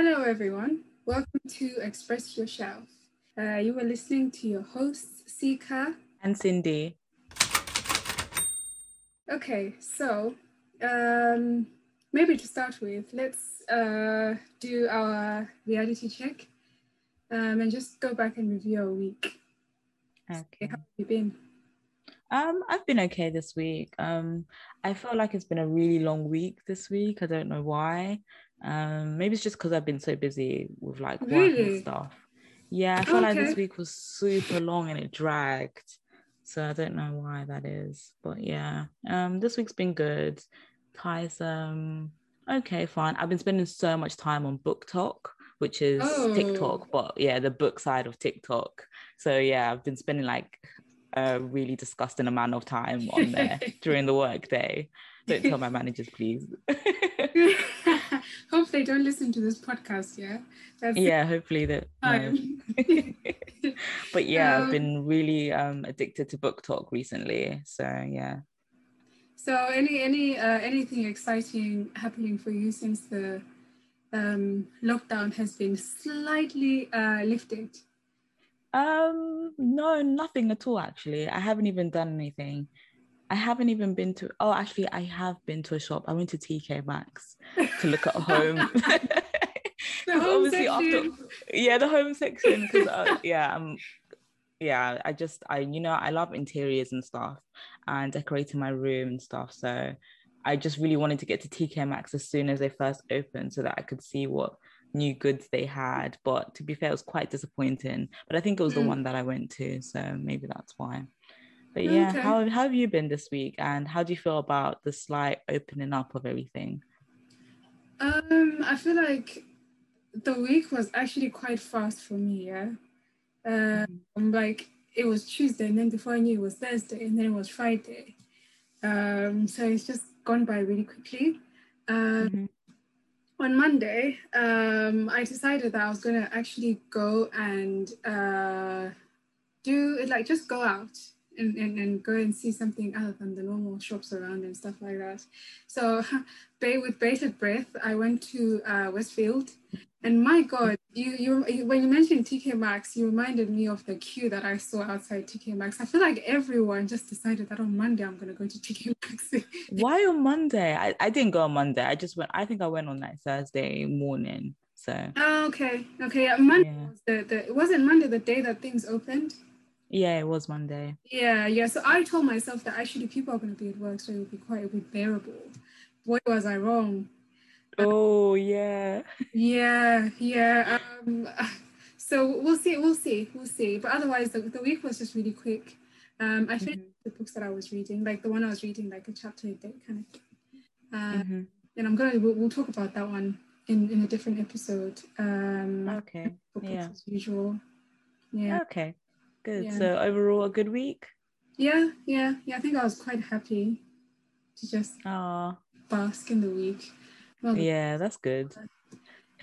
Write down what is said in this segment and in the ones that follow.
Hello, everyone. Welcome to Express Yo Shelf. Uh, you are listening to your hosts, Sika and Cindy. Okay, so um, maybe to start with, let's uh, do our reality check um, and just go back and review our week. Okay. How have you been? Um, I've been okay this week. Um, I feel like it's been a really long week this week. I don't know why. Um, maybe it's just because I've been so busy with like work Really? and stuff. Yeah, I feel like this week was super long and it dragged. So I don't know why that is. But yeah. Um, this week's been good. Tiresome. Okay, fine. I've been spending so much time on BookTok, which is Oh. TikTok, but yeah, the book side of TikTok. So yeah, I've been spending like a really disgusting amount of time on there during the workday. Don't tell my managers, please. Hope they don't listen to this podcast, yeah? That's yeah, hopefully that. No. but yeah, Um, I've been really um addicted to BookTok recently. So yeah. So, any any uh, anything exciting happening for you since the um, lockdown has been slightly uh, lifted? Um, no, nothing at all actually. I haven't even done anything. I haven't even been to oh actually I have been to a shop. I went to TK Maxx to look at home. The 'Cause home obviously after section. yeah, the home section because uh, yeah, um yeah, I just I you know I love interiors and stuff and decorating my room and stuff. So I just really wanted to get to TK Maxx as soon as they first opened so that I could see what new goods they had. But to be fair, it was quite disappointing. But I think it was the Mm. one that I went to, so maybe that's why. But yeah, Okay. how, how have you been this week and how do you feel about the slight opening up of everything? Um, I feel like the week was actually quite fast for me. Yeah, uh, I'm like it was Tuesday, and then before I knew it was Thursday, and then it was Friday. Um, so it's just gone by really quickly. Um, Mhm. on Monday, um, I decided that I was gonna actually go and uh, do like just go out and, and, and go and see something other than the normal shops around and stuff like that. So, with bated breath, I went to uh, Westfield, and my God, you, you you- when you mentioned TK Maxx, you reminded me of the queue that I saw outside TK Maxx. I feel like everyone just decided that on Monday I'm gonna go to TK Maxx. Why on Monday? I, I didn't go on Monday. I just went, I think I went on like Thursday morning. So Oh, okay, okay. Yeah, Monday Yeah. was the, the it wasn't Monday the day that things opened. Yeah, it was Monday. Yeah, yeah. So I told myself that actually people are going to be at work, so it would be quite a bit bearable. Boy, was I wrong. Oh yeah. Yeah, yeah. Um, so we'll see, we'll see, we'll see. But otherwise, the, the week was just really quick. Um, I finished the books that I was reading, like the one I was reading, like a chapter a day kind of thing. Uh, Mhm. And I'm gonna we'll, we'll talk about that one in in a different episode. Um, Okay. Yeah. as usual. Yeah. Okay. Good. Yeah. So overall, a good week. Yeah, yeah, yeah. I think I was quite happy to just Oh, bask in the week. Well, yeah, that's good.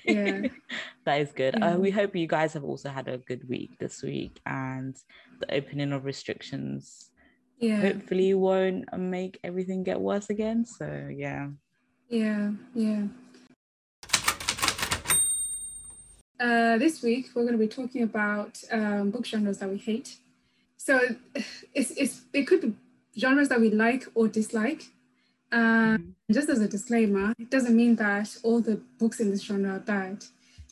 yeah, that is good. Yeah. Uh, we hope you guys have also had a good week this week, and the opening of restrictions yeah, hopefully won't make everything get worse again. So yeah. yeah, yeah. Uh, this week we're going to be talking about um, book genres that we hate. So it's, it's it could be genres that we like or dislike. Um, just as a disclaimer, it doesn't mean that all the books in this genre are bad.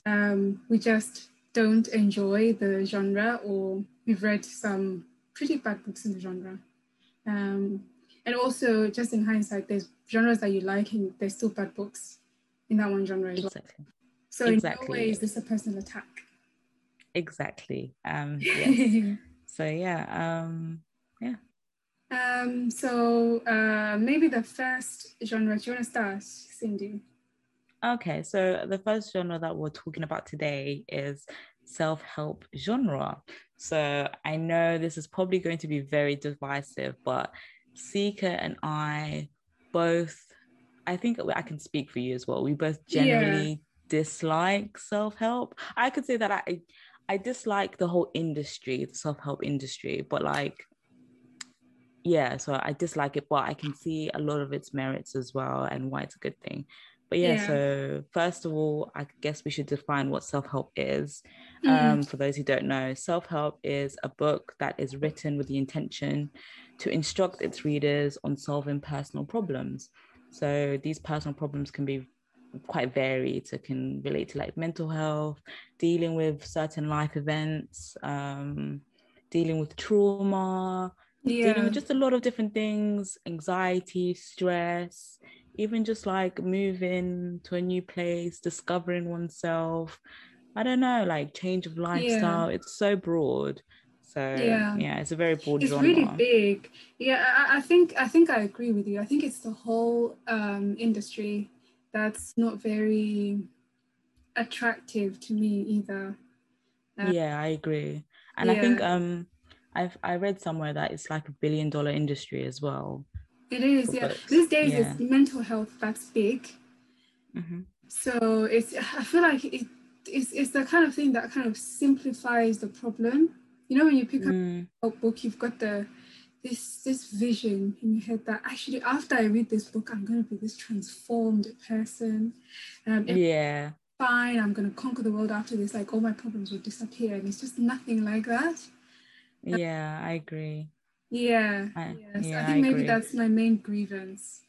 Um, we just don't enjoy the genre, or we've read some pretty bad books in the genre. Um, and also, just in hindsight, there's genres that you like, and there's still bad books in that one genre as well. Exactly. So in exactly. no way is this a personal attack. Exactly. Um. Yes. so yeah. Um. Yeah. Um, so uh, maybe the first genre. Do you want to start, Cindy? Okay, so the first genre that we're talking about today is self help genre. So I know this is probably going to be very divisive, but Seeker and I both, I think I can speak for you as well. We both Yeah. Dislike self help. I could say that I, I dislike the whole industry, the self help industry, but like, yeah, so I dislike it, but I can see a lot of its merits as well and why it's a good thing. But yeah, Yeah. so first of all, I guess we should define what self help is. Mhm. Um, for those who don't know, self help is a book that is written with the intention to instruct its readers on solving personal problems. So these personal problems can be quite varied. So it can relate to like mental health, dealing with certain life events, um, dealing with trauma, dealing with just a lot of different things anxiety stress even just like moving to a new place discovering oneself. I don't know like change of lifestyle. It's so broad. So Yeah. yeah, it's a very broad it's genre. really big. Yeah I, I think i think i agree with you. I think it's the whole um, industry that's not very attractive to me either. Uh, yeah i agree. And i think um i've i read somewhere that it's like a billion dollar industry as well. It is yeah. books. these days Yeah. it's mental health that's big. Mhm. so it's i feel like it, it's, it's the kind of thing that kind of simplifies the problem. You know when you pick up Mm, a book you've got the this this vision in your head that actually after i read this book i'm going to be this transformed person. Um, yeah. fine i'm going to conquer the world after this like all my problems will disappear and it's just nothing like that. Yeah i agree. Yeah I- yes yeah, i I think maybe agree. that's my main grievance.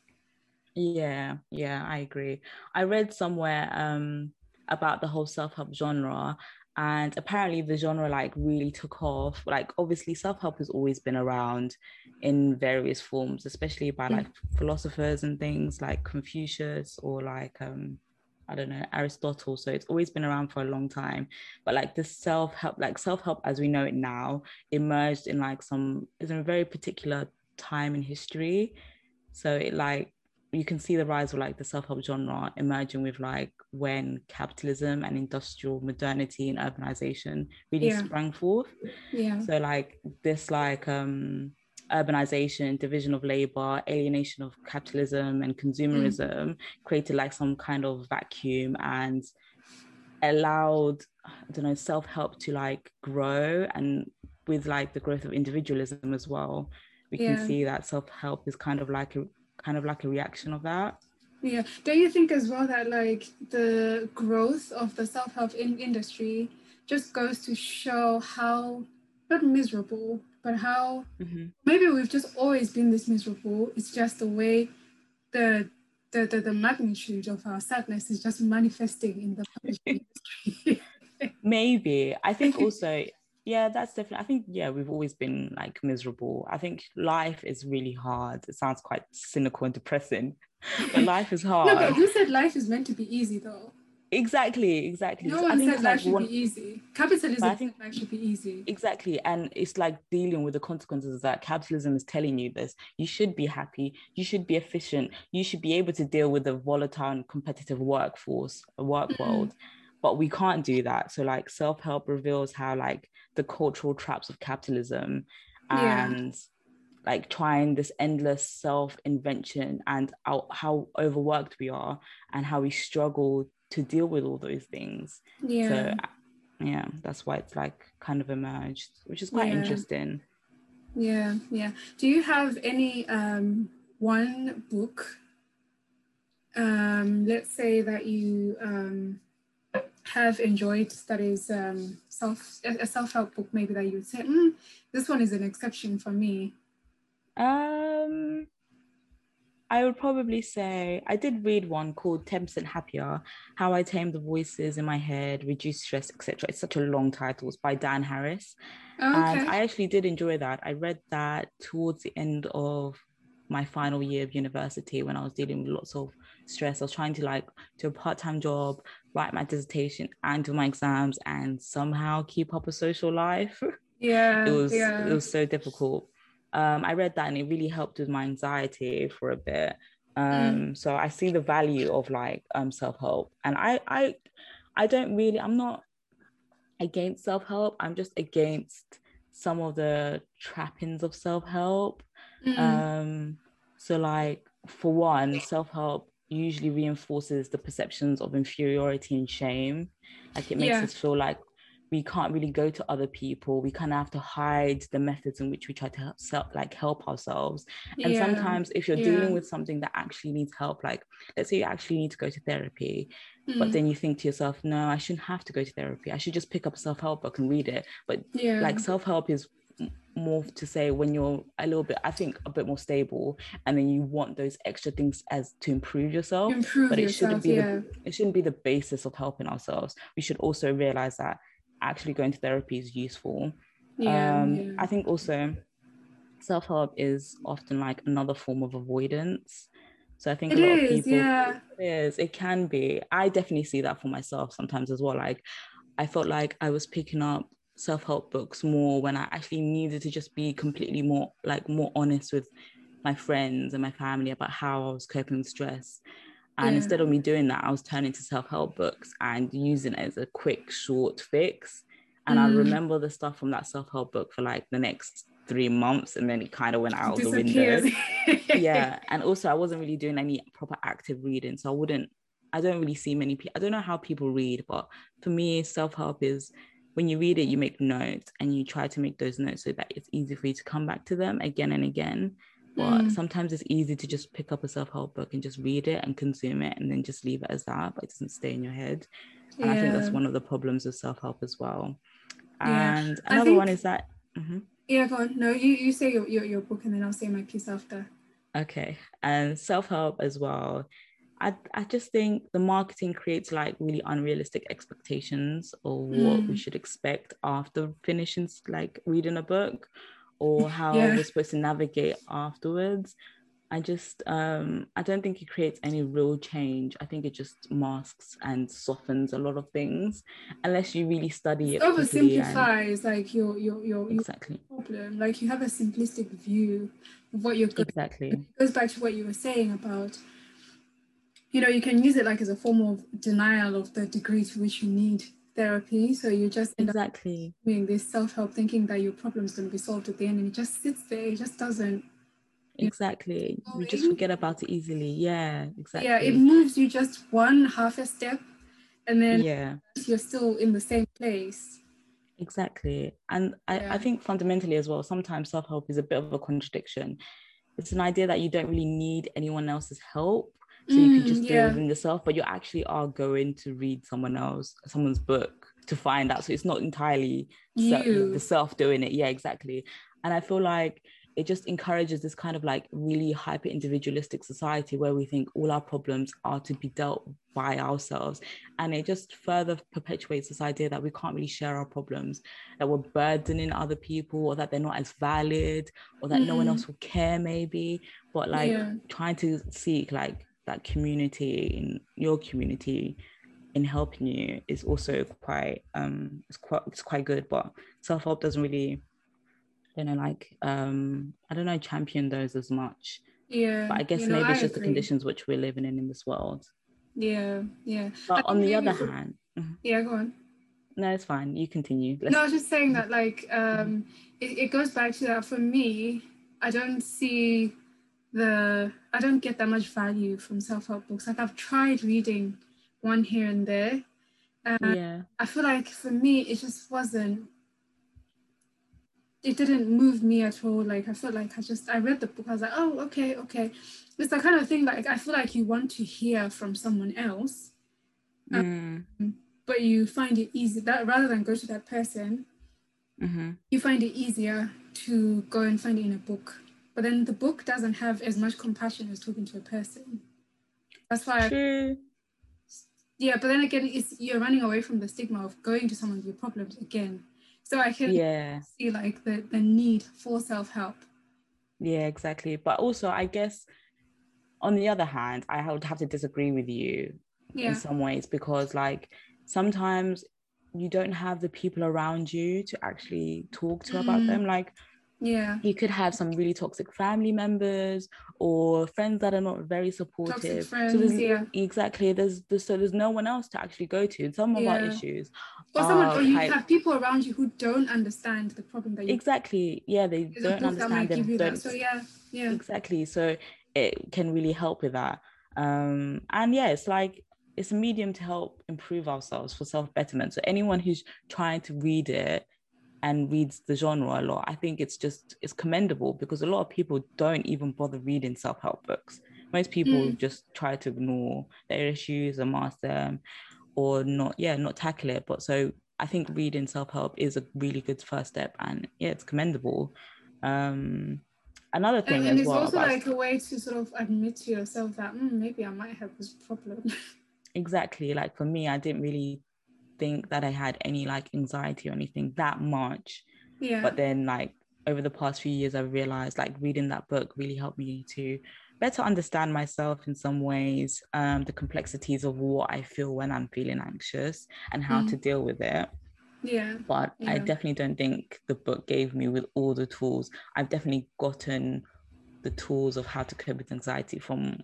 Yeah, yeah, I agree. I read somewhere um about the whole self-help genre and apparently the genre like really took off. Like obviously self-help has always been around in various forms, especially by Mm. like philosophers and things like Confucius or like um I don't know, Aristotle. So it's always been around for a long time. But like the self-help, like self-help as we know it now, emerged in like some is in a very particular time in history. So it like you can see the rise of like the self-help genre emerging with like when capitalism and industrial modernity and urbanization really Yeah. sprang forth yeah so like this like um urbanization division of labor alienation of capitalism and consumerism created like some kind of vacuum and allowed i don't know self-help to like grow and with like the growth of individualism as well we Yeah. can see that self-help is kind of like a kind of like a reaction of that Yeah. Don't you think as well that like the growth of the self-help in industry just goes to show how not miserable, but how Mhm. maybe we've just always been this miserable. It's just the way the the, the, the magnitude of our sadness is just manifesting in the publishing industry. maybe i think also yeah that's definitely i think yeah we've always been like miserable. I think life is really hard. It sounds quite cynical and depressing but life is hard no, but who said life is meant to be easy though? exactly exactly. No So I one think said life like should one be easy. Capitalism I think- life should be easy. exactly and it's like dealing with the consequences that. Capitalism is telling you this. You should be happy. You should be efficient. You should be able to deal with a volatile and competitive workforce a work world. But we can't do that. So like self-help reveals how like the cultural traps of capitalism Yeah. and like trying this endless self-invention and how, how overworked we are and how we struggle to deal with all those things Yeah. so yeah that's why it's like kind of emerged which is quite Yeah. interesting Yeah, yeah. Do you have any um, one book, um, let's say that you um, have enjoyed that is um, self a self-help book maybe that you would say, mm, this one is an exception for me. um i would probably say i did read one called 10% happier how i Tame the voices in my head reduce stress etc it's such a long title. It's by dan harris. Oh, and i actually did enjoy that. I read that towards the end of my final year of university when i was dealing with lots of stress i was trying to like do a part-time job write my dissertation and do my exams and somehow keep up a social life. Yeah, it was yeah. it was so difficult. Um i read that and it really helped with my anxiety for a bit. Um Mm. so i see the value of like um self-help. And i i i don't really i'm not against self-help. I'm just against some of the trappings of self-help. Mm, um so like for one self-help usually reinforces the perceptions of inferiority and shame. Like it makes Yeah. us feel like we can't really go to other people. We kind of have to hide the methods in which we try to help self, like help ourselves. And Yeah, sometimes if you're yeah. dealing with something that actually needs help like let's say you actually need to go to therapy but Mm, then you think to yourself no i shouldn't have to go to therapy. I should just pick up a self-help book and read it. But yeah. like self-help is m- more to say when you're a little bit i think a bit more stable and then you want those extra things as to improve yourself improve but it yourself shouldn't be yeah. the it shouldn't be the basis of helping ourselves. We should also realize that actually going to therapy is useful. Yeah, um yeah. i think also self-help is often like another form of avoidance. So i think it a lot of people yeah. It is. It can be. I definitely see that for myself sometimes as well. Like i felt like i was picking up self-help books more when i actually needed to just be completely more like more honest with my friends and my family about how i was coping with stress and Yeah. instead of me doing that i was turning to self-help books and using it as a quick short fix and i Mm. remember the stuff from that self-help book for like the next three months and then it kind of went out of the window yeah and also i wasn't really doing any proper active reading so i wouldn't i don't really see many people i don't know how people read but for me self-help is when you read it you make notes and you try to make those notes so that it's easy for you to come back to them again and again but Mm. sometimes it's easy to just pick up a self-help book and just read it and consume it and then just leave it as that but it doesn't stay in your head and i think that's one of the problems with self-help as well and I another one is that Mhm. yeah go on no you you say your, your your book and then i'll say my piece after Okay. And self help as well. I, I just think the marketing creates like really unrealistic expectations of what we Mm. should expect after finishing like reading a book or how Yeah. we're supposed to navigate afterwards. I just um I don't think it creates any real change. I think it just masks and softens a lot of things unless you really study it. it properly and- like your your your, your Exactly. problem like you have a simplistic view of what you're going Exactly. it goes back to what you were saying about you know you can use it like as a form of denial of the degree to which you need therapy so you just end up Exactly. doing this self-help thinking that your problem is going to be solved at the end and it just sits there it just doesn't. Exactly. you just forget about it easily. Yeah, exactly. yeah it moves you just one half a step and then yeah you're still in the same place exactly and I, Yeah. I think fundamentally as well sometimes self-help is a bit of a contradiction it's an idea that you don't really need anyone else's help so you Mm, can just do yeah. it within yourself but you actually are going to read someone else someone's book to find out so it's not entirely se- the self doing it yeah exactly and i feel like it just encourages this kind of like really hyper individualistic society where we think all our problems are to be dealt by ourselves and it just further perpetuates this idea that we can't really share our problems that we're burdening other people or that they're not as valid or that no one Mhm. else will care maybe but like Yeah. trying to seek like that community in your community in helping you is also quite um it's quite it's quite good but self-help doesn't really you know like um i don't know champion those as much. Yeah but i guess you know, maybe it's I just the conditions which we're living in in this world. Yeah yeah. But I on the other hand Mhm. yeah go on. No it's fine. You continue. Let's- No, I was just saying that like um it, it goes back to that. For me, I don't see the I don't get that much value from self-help books. Like I've tried reading one here and there. And yeah I feel like for me it just wasn't it didn't move me at all. Like I felt like I just I read the book, I was like, oh okay, okay. It's the kind of thing like I feel like you want to hear from someone else, Mm, but you find it easy that rather than go to that person, mhm. you find it easier to go and find it in a book. But then the book doesn't have as much compassion as talking to a person. That's why, true yeah. But then again, it's you're running away from the stigma of going to someone with your problems again. So I can yeah see like the the need for self help. Yeah, exactly. But also, I guess on the other hand, I would have to disagree with you in some ways because, like, sometimes you don't have the people around you to actually talk to about Mm. them. Like, yeah. you could have some really toxic family members or friends that are not very supportive. Toxic so friends, there's, yeah. exactly. There's, there's so there's no one else to actually go to. Some of our issues Or someone, or you quite- have people around you who don't understand the problem that you. exactly. Yeah, they don't that understand them. Don't So yeah, yeah. exactly so it can really help with that um and yeah it's like it's a medium to help improve ourselves for self-betterment so anyone who's trying to read it and reads the genre a lot i think it's just it's commendable because a lot of people don't even bother reading self-help books. Most people mm. just try to ignore their issues and mask them or not yeah not tackle it. But so i think reading self-help is a really good first step and yeah it's commendable. Um another thing and, and it's well also like a way to sort of admit to yourself that mm, maybe i might have this problem. Exactly. Like for me i didn't really think that i had any like anxiety or anything that much. Yeah. But then like over the past few years i've realized like reading that book really helped me to better understand myself in some ways um, the complexities of what i feel when i'm feeling anxious and how mm. to deal with it. Yeah. But yeah. i definitely don't think the book gave me with all the tools. I've definitely gotten the tools of how to cope with anxiety from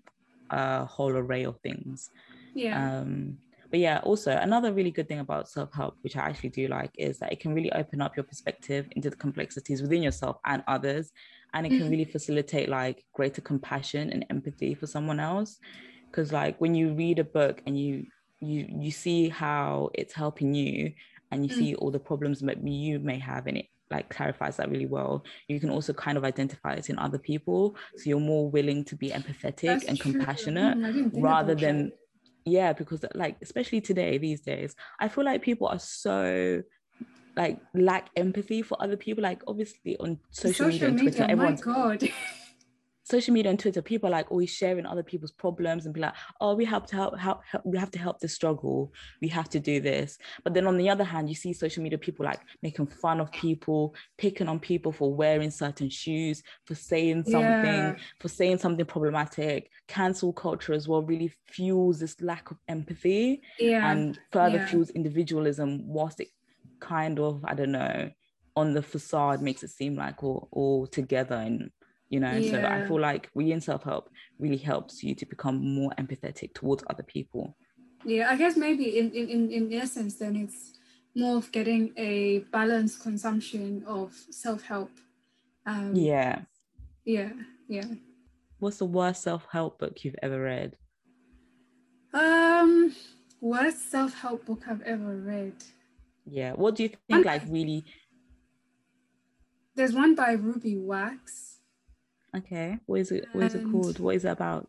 a whole array of things. Yeah. Um but yeah also another really good thing about self-help which i actually do like is that it can really open up your perspective into the complexities within yourself and others and it can mm-hmm. really facilitate like greater compassion and empathy for someone else because like when you read a book and you you you see how it's helping you and you mm. see all the problems that you may have and it like clarifies that really well you can also kind of identify it in other people so you're more willing to be empathetic That's and true. compassionate mm, rather than. Yeah because like especially today these days i feel like people are so like lack empathy for other people like obviously on social, social media and twitter media, everyone's god social media and Twitter, people are like always sharing other people's problems and be like, oh, we have to help, help, help, we have to help the struggle. We have to do this. But then on the other hand, you see social media people like making fun of people, picking on people for wearing certain shoes, for saying something, yeah. for saying something problematic. Cancel culture as well really fuels this lack of empathy yeah. and further yeah. fuels individualism whilst it kind of, I don't know, on the facade makes it seem like all, all together and you know yeah. so i feel like reading self-help really helps you to become more empathetic towards other people. Yeah i guess maybe in in in essence then it's more of getting a balanced consumption of self-help. Um yeah. Yeah yeah. What's the worst self-help book you've ever read? Um worst self-help book i've ever read. Yeah what do you think like really there's one by ruby wax Okay. What is it? What is it called? What is it about?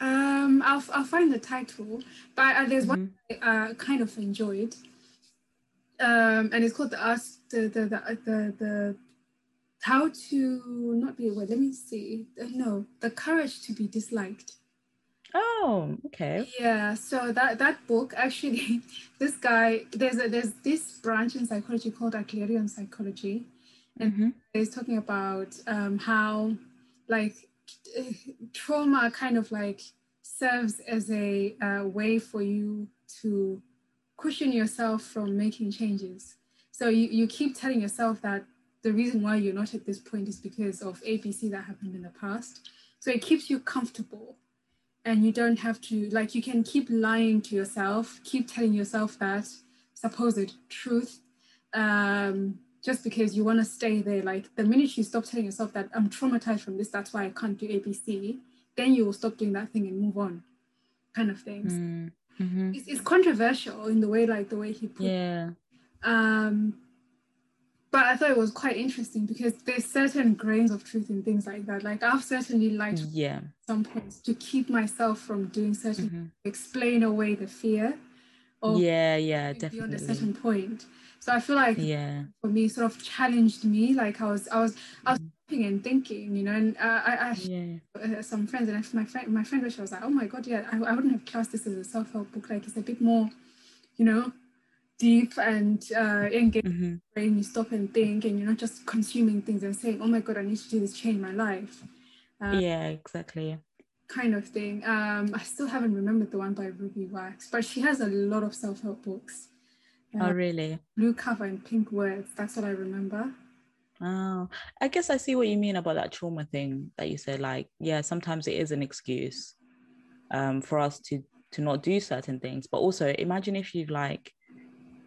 Um, I'll I'll find the title, but uh, there's mm-hmm. one I uh, kind of enjoyed. Um, and it's called the us the the the uh, the, the how to not be aware. Let me see. Uh, no, the courage to be disliked. Oh, okay. Yeah. So that that book actually, this guy there's a, there's this branch in psychology called Adlerian psychology, and mm-hmm. he's talking about um, how like trauma kind of like serves as a uh, way for you to cushion yourself from making changes. So you, you keep telling yourself that the reason why you're not at this point is because of ABC that happened in the past. So it keeps you comfortable and you don't have to, like, you can keep lying to yourself, keep telling yourself that supposed truth um, just because you want to stay there. Like the minute you stop telling yourself that I'm traumatized from this, that's why I can't do ABC, then you will stop doing that thing and move on, kind of things. Mm, mm-hmm. It's, it's, controversial in the way, like the way he put. Yeah. Um, but I thought it was quite interesting because there's certain grains of truth in things like that. Like I've certainly liked yeah some points to keep myself from doing certain mm-hmm. explain away the fear. Yeah, yeah, definitely. Beyond a certain point. So I feel like yeah, for me, sort of challenged me. Like I was, I was, I was thinking and thinking, you know. And uh, I, I yeah. Uh, some friends, and my friend, my friend Rachel was like, "Oh my god, yeah, I, I wouldn't have classed this as a self help book. Like it's a bit more, you know, deep and uh, engaging. Mm-hmm. Brain, you stop and think, and you're not just consuming things and saying, "Oh my god, I need to do this, change my life." Uh, yeah, exactly kind of thing. Um, I still haven't remembered the one by Ruby Wax, but she has a lot of self help books. Oh, uh, really? Blue cover and pink words. That's what I remember. Oh, I guess I see what you mean about that trauma thing that you said. Like, yeah, sometimes it is an excuse um, for us to to not do certain things. But also, imagine if you like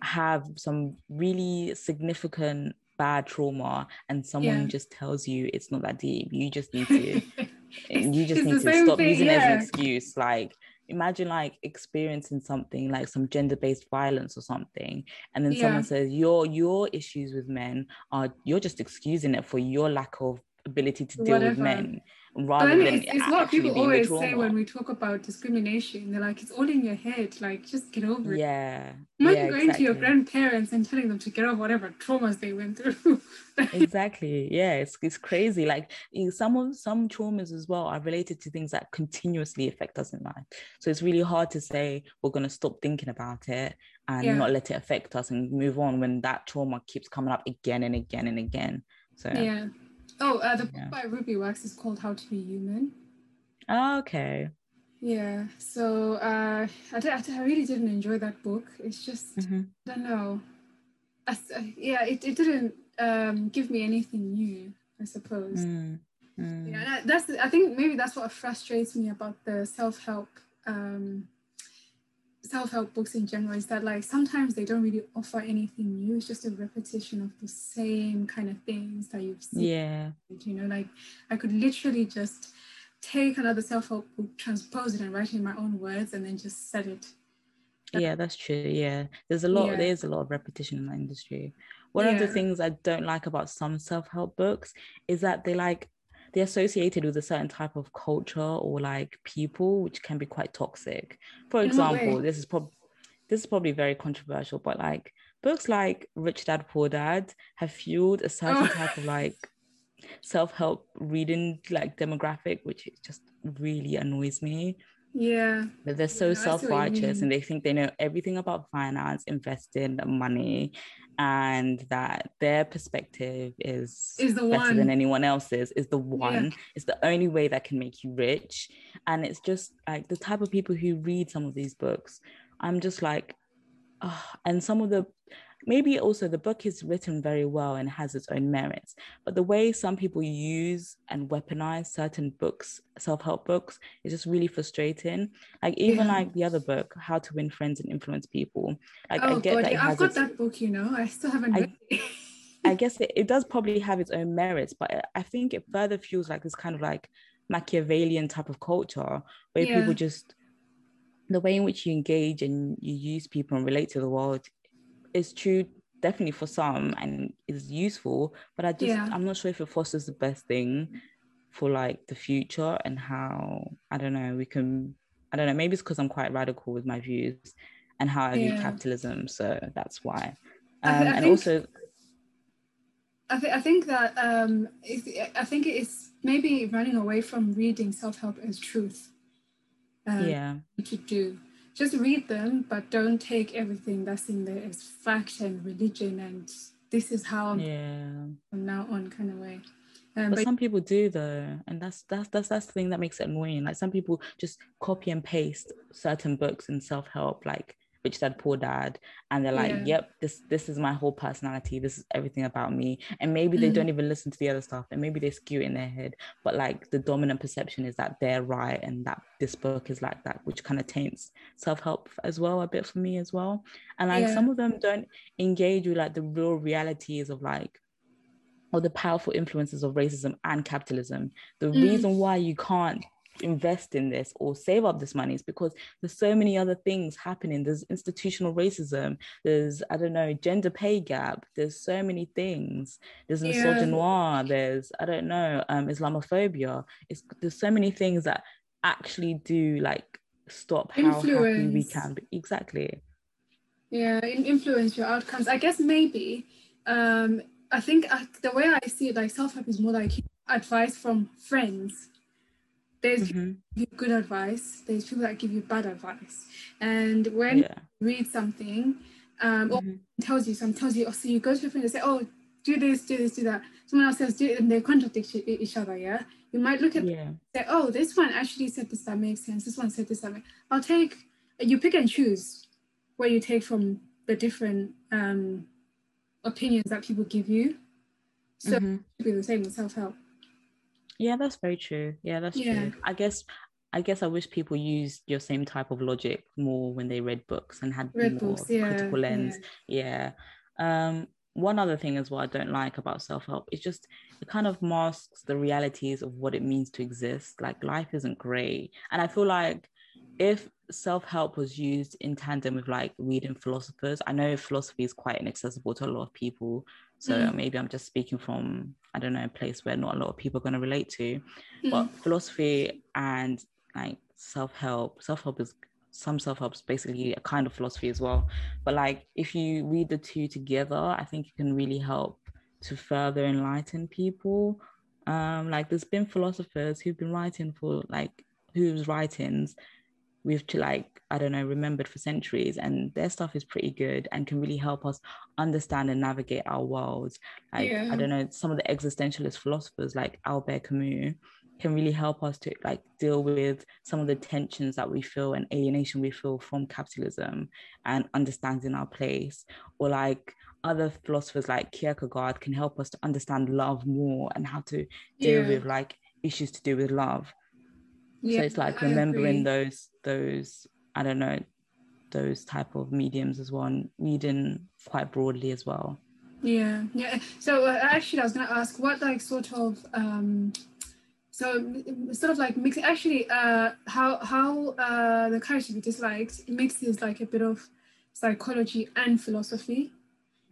have some really significant bad trauma and someone yeah. just tells you it's not that deep. You just need to. you just need to stop thing, using yeah. it as an excuse. Like imagine like experiencing something like some gender-based violence or something and then Yeah. someone says your your issues with men are you're just excusing it for your lack of ability to deal with men rather I mean, than it's, it's what people always say when we talk about discrimination. They're like, it's all in your head. Like, just get over it. yeah Imagine yeah going to your exactly. grandparents and telling them to get over whatever traumas they went through. exactly yeah it's, it's crazy like in some of some traumas as well are related to things that continuously affect us in life so it's really hard to say we're going to stop thinking about it and Yeah. not let it affect us and move on when that trauma keeps coming up again and again and again so yeah. Oh, uh, the book Yeah. by Ruby Wax is called How to Be Human. Oh, okay Yeah. So uh, I, I really didn't enjoy that book. It's just, Mhm. I don't know. I yeah, it, it didn't um, give me anything new, I suppose. Mm, mm. Yeah, and I- that's I think maybe that's what frustrates me about the self-help um, self-help books in general is that like sometimes they don't really offer anything new. It's just a repetition of the same kind of things that you've seen. yeah You know, like I could literally just take another self-help book, transpose it, and write it in my own words, and then just set it. yeah that's true yeah there's a lot Yeah. there's a lot of repetition in the industry one of the things i don't like about some self-help books is that they like they're associated with a certain type of culture or like people which can be quite toxic. For example this is probably this is probably very controversial but like books like rich dad poor dad have fueled a certain type of like self-help reading like demographic which just really annoys me. Yeah. that they're so Yeah, I see what you self-righteous and they think they know everything about finance, investing, money, and that their perspective is, Is the better than anyone else's, is the Yeah. one, it's the only way that can make you rich. And it's just like the type of people who read some of these books, I'm just like, ah, and some of the maybe also the book is written very well and has its own merits but the way some people use and weaponize certain books self-help books is just really frustrating like even Yeah. like the other book how to win friends and influence people like i Oh get god, that it yeah, I've got its, that book. You know, I still haven't I- read it. i guess it, it does probably have its own merits but I- i think it further fuels like this kind of like machiavellian type of culture where Yeah. people just the way in which you engage and you use people and relate to the world is true definitely for some and is useful but i just Yeah. i'm not sure if it fosters the best thing for like the future and how i don't know we can i don't know maybe it's because i'm quite radical with my views and how i view Yeah. capitalism so that's why I um, thi- I and think- also I, th- I think that um, it, I think it's maybe running away from reading self-help as truth. Um, yeah To do, just read them, but don't take everything that's in there as fact and religion and this is how I'm yeah from now on kind of way. Um, but but some people do though and that's that's that's that's the thing that makes it annoying like some people just copy and paste certain books and self-help like rich dad poor dad and they're like Yeah. yep this this is my whole personality this is everything about me and maybe they Mhm. don't even listen to the other stuff and maybe they skew it in their head but like the dominant perception is that they're right and that this book is like that which kind of taints self-help as well a bit for me as well and like Yeah. some of them don't engage with like the real realities of like or the powerful influences of racism and capitalism. The Mm. reason why you can't invest in this or save up this money is because there's so many other things happening. There's institutional racism, there's, I don't know, gender pay gap, there's so many things. There's Yeah. misogynoir, there's, I don't know, um, Islamophobia. It's there's so many things that actually do like stop how happy we Influence. can be. Exactly. yeah in- influence your outcomes i guess maybe um i think uh, the way i see it like self-help is more like advice from friends there's people Mhm. who give good advice there's people that give you bad advice and when Yeah. you read something um or Mhm. tells you some tells you oh, so you go to a friend and say oh do this do this do that someone else says do it and they contradict each other yeah you might look at Yeah. say, oh, this one actually said this that makes sense. This one said this that makes. I'll take. You pick and choose what you take from the different um, opinions that people give you. So Mhm. it should be the same with self help. Yeah, that's very true. Yeah, that's Yeah. true. I guess I guess I wish people used your same type of logic more when they read books and had Read more books, yeah, critical lens. Yeah. Um, one other thing as well I don't like about self-help it's just it kind of masks the realities of what it means to exist. Like life isn't great. And I feel like if self-help was used in tandem with like reading philosophers i know philosophy is quite inaccessible to a lot of people so mm. maybe i'm just speaking from i don't know a place where not a lot of people are going to relate to mm. but philosophy and like self-help self-help is some self-help is basically a kind of philosophy as well but like if you read the two together i think it can really help to further enlighten people um like there's been philosophers who've been writing for like whose writings we've to like i don't know remembered for centuries and their stuff is pretty good and can really help us understand and navigate our worlds like yeah. i don't know some of the existentialist philosophers like albert camus can really help us to like deal with some of the tensions that we feel and alienation we feel from capitalism and understanding our place or like other philosophers like kierkegaard can help us to understand love more and how to deal yeah. with like issues to do with love yeah, so it's like remembering those those i don't know those type of mediums as well and reading quite broadly as well. Yeah yeah. So uh, actually i was going to ask what like sort of um so sort of like mix actually uh how how uh the courage to be disliked mixes like a bit of psychology and philosophy.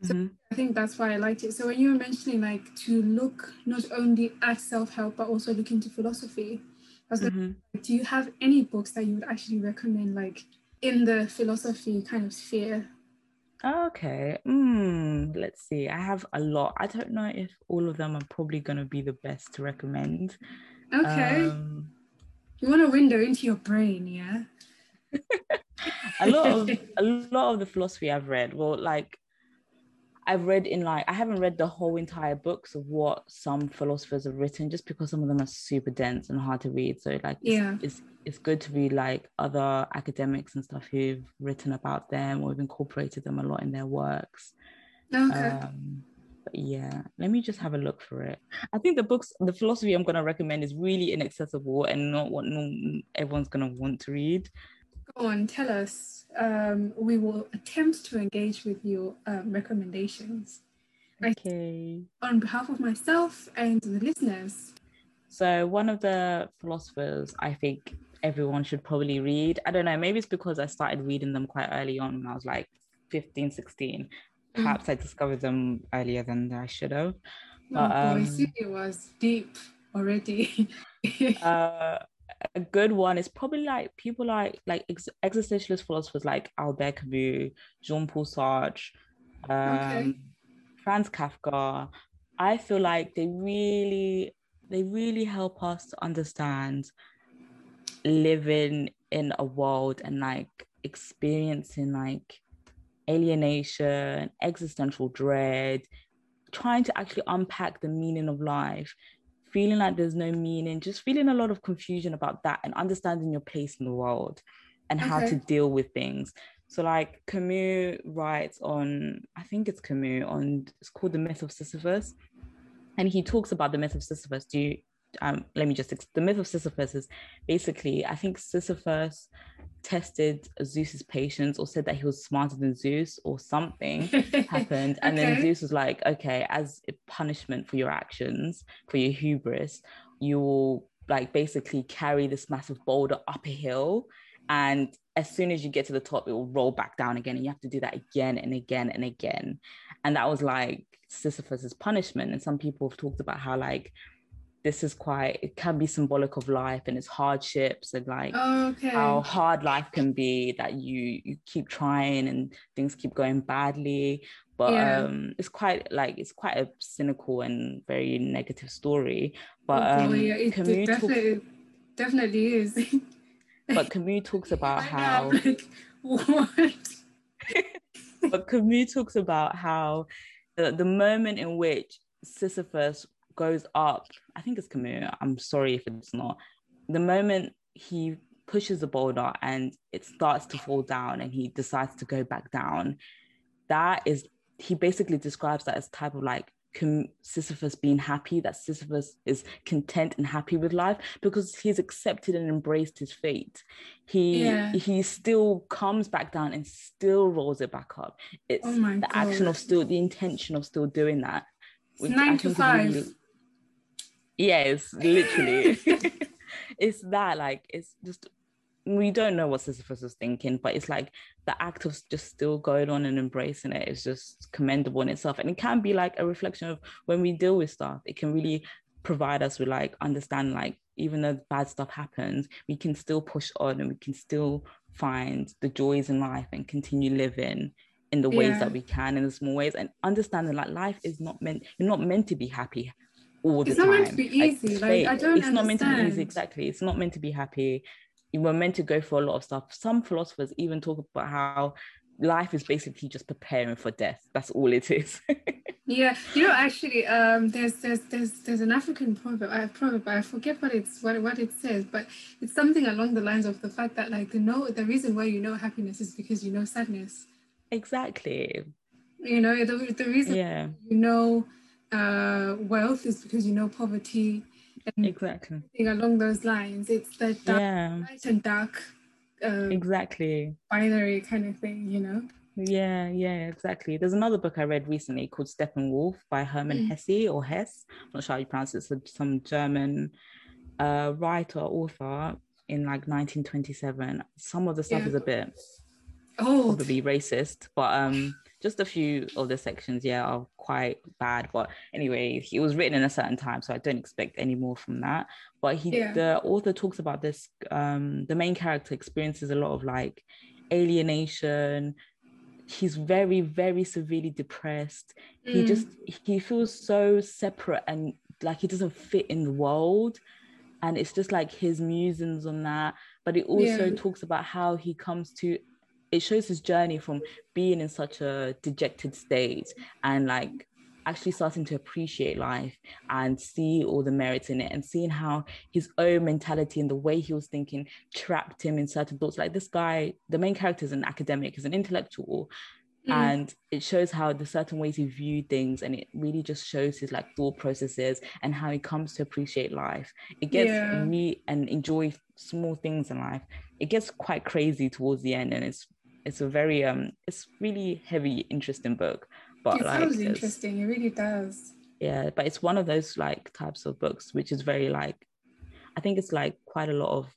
So mm-hmm. i think that's why i liked it. So when you were mentioning like to look not only at self-help but also look into philosophy mm-hmm. like, do you have any books that you would actually recommend, like in the philosophy kind of sphere? Okay. Mm, let's see. I have a lot. I don't know if all of them are probably going to be the best to recommend. Okay. Um, you want a window into your brain, yeah? a lot of a lot of the philosophy I've read, well, like I've read in like I haven't read the whole entire books of what some philosophers have written just because some of them are super dense and hard to read. So like yeah, it's, it's, it's good to read like other academics and stuff who've written about them or have incorporated them a lot in their works. Okay. Um, but yeah, let me just have a look for it. I think the books, the philosophy I'm gonna recommend is really inaccessible and not what no, everyone's gonna want to read. Go on, tell us um, we will attempt to engage with your um, recommendations. Okay. on behalf of myself and the listeners. So, one of the philosophers I think everyone should probably read, I don't know, maybe it's because I started reading them quite early on when I was like 15, 16. Perhaps mm. I discovered them earlier than I should have. Oh, but, um, boy, see, it was deep already. uh, a good one is probably like people like like ex- existentialist philosophers like Albert Camus, Jean-Paul Sartre, um, okay. Franz Kafka. I feel like they really they really help us to understand living in a world and like experiencing like alienation, existential dread, trying to actually unpack the meaning of life feeling like there's no meaning, just feeling a lot of confusion about that and understanding your place in the world and okay. how to deal with things. So like Camus writes on, I think it's Camus on it's called the myth of Sisyphus. And he talks about the myth of Sisyphus. Do you um, let me just the myth of Sisyphus is basically I think Sisyphus tested Zeus's patience or said that he was smarter than Zeus or something happened. And okay. then Zeus was like, okay, as a punishment for your actions, for your hubris, you will like basically carry this massive boulder up a hill. And as soon as you get to the top, it will roll back down again. And you have to do that again and again and again. And that was like Sisyphus's punishment. And some people have talked about how like this is quite it can be symbolic of life and its hardships and like okay. how hard life can be that you you keep trying and things keep going badly but yeah. um it's quite like it's quite a cynical and very negative story but oh, um yeah, it, it definitely, talk... definitely is but Camus talks about how like, what but Camus talks about how the, the moment in which Sisyphus goes up. I think it's Camus. I'm sorry if it's not. The moment he pushes the boulder and it starts to fall down and he decides to go back down, that is, he basically describes that as type of like Sisyphus being happy, that Sisyphus is content and happy with life because he's accepted and embraced his fate. He yeah. he still comes back down and still rolls it back up. It's oh the God. action of still the intention of still doing that. nine to five. Really, yes literally it's that like it's just we don't know what Sisyphus was thinking, but it's like the act of just still going on and embracing it is just commendable in itself. And it can be like a reflection of when we deal with stuff, it can really provide us with like understand like even though bad stuff happens, we can still push on and we can still find the joys in life and continue living in the ways yeah. that we can in the small ways and understanding like life is not meant you're not meant to be happy all the it's time. It's not meant to be easy. Like, like I don't It's understand. not meant to be easy. Exactly. It's not meant to be happy. You were meant to go for a lot of stuff. Some philosophers even talk about how life is basically just preparing for death. That's all it is. yeah, you know, actually, um, there's there's there's there's an African proverb. I proverb, I forget what it's what what it says, but it's something along the lines of the fact that like the know the reason why you know happiness is because you know sadness. Exactly. You know the the reason yeah. you know uh, wealth is because you know poverty. And exactly. Along those lines, it's that dark, yeah. light and dark. Uh, exactly. Binary kind of thing, you know. Yeah, yeah, exactly. There's another book I read recently called Steppenwolf by Hermann mm. Hesse or Hess. I'm not sure how you pronounce it. It's some German uh, writer, author in like 1927. Some of the stuff yeah. is a bit oh. probably racist, but um, just a few of the sections, yeah, are quite bad. But anyway, it was written in a certain time, so I don't expect any more from that. But he, yeah. the author talks about this. Um, the main character experiences a lot of like alienation. He's very, very severely depressed. Mm. He just he feels so separate and like he doesn't fit in the world. And it's just like his musings on that. But it also yeah. talks about how he comes to it shows his journey from being in such a dejected state and like actually starting to appreciate life and see all the merits in it and seeing how his own mentality and the way he was thinking trapped him in certain thoughts like this guy the main character is an academic is an intellectual mm. and it shows how the certain ways he viewed things and it really just shows his like thought processes and how he comes to appreciate life it gets yeah. me and enjoy small things in life it gets quite crazy towards the end and it's it's a very um it's really heavy interesting book. But it like sounds interesting. It really does. Yeah but it's one of those like types of books which is very like i think it's like quite a lot of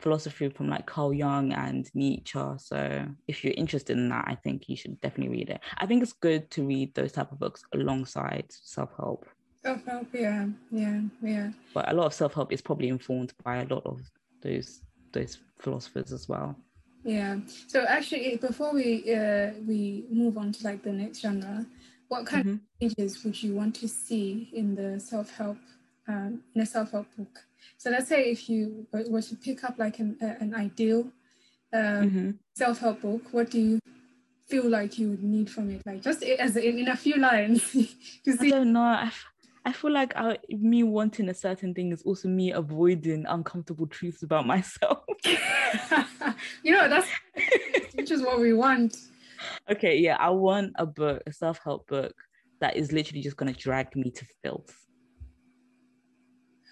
philosophy from like carl jung and nietzsche. So if you're interested in that i think you should definitely read it. I think it's good to read those type of books alongside self-help. Self-help yeah yeah yeah. But a lot of self-help is probably informed by a lot of those those philosophers as well yeah. So actually, before we uh, we move on to like the next genre, what kind mm-hmm. of changes would you want to see in the self help um, in a self help book? So let's say if you were to pick up like an, uh, an ideal um, mm-hmm. self help book, what do you feel like you would need from it? Like just as in, in a few lines to see. I don't know. I, feel like I, me wanting a certain thing is also me avoiding uncomfortable truths about myself. you know, that's which is what we want. Okay, yeah, I want a book, a self-help book that is literally just gonna drag me to filth.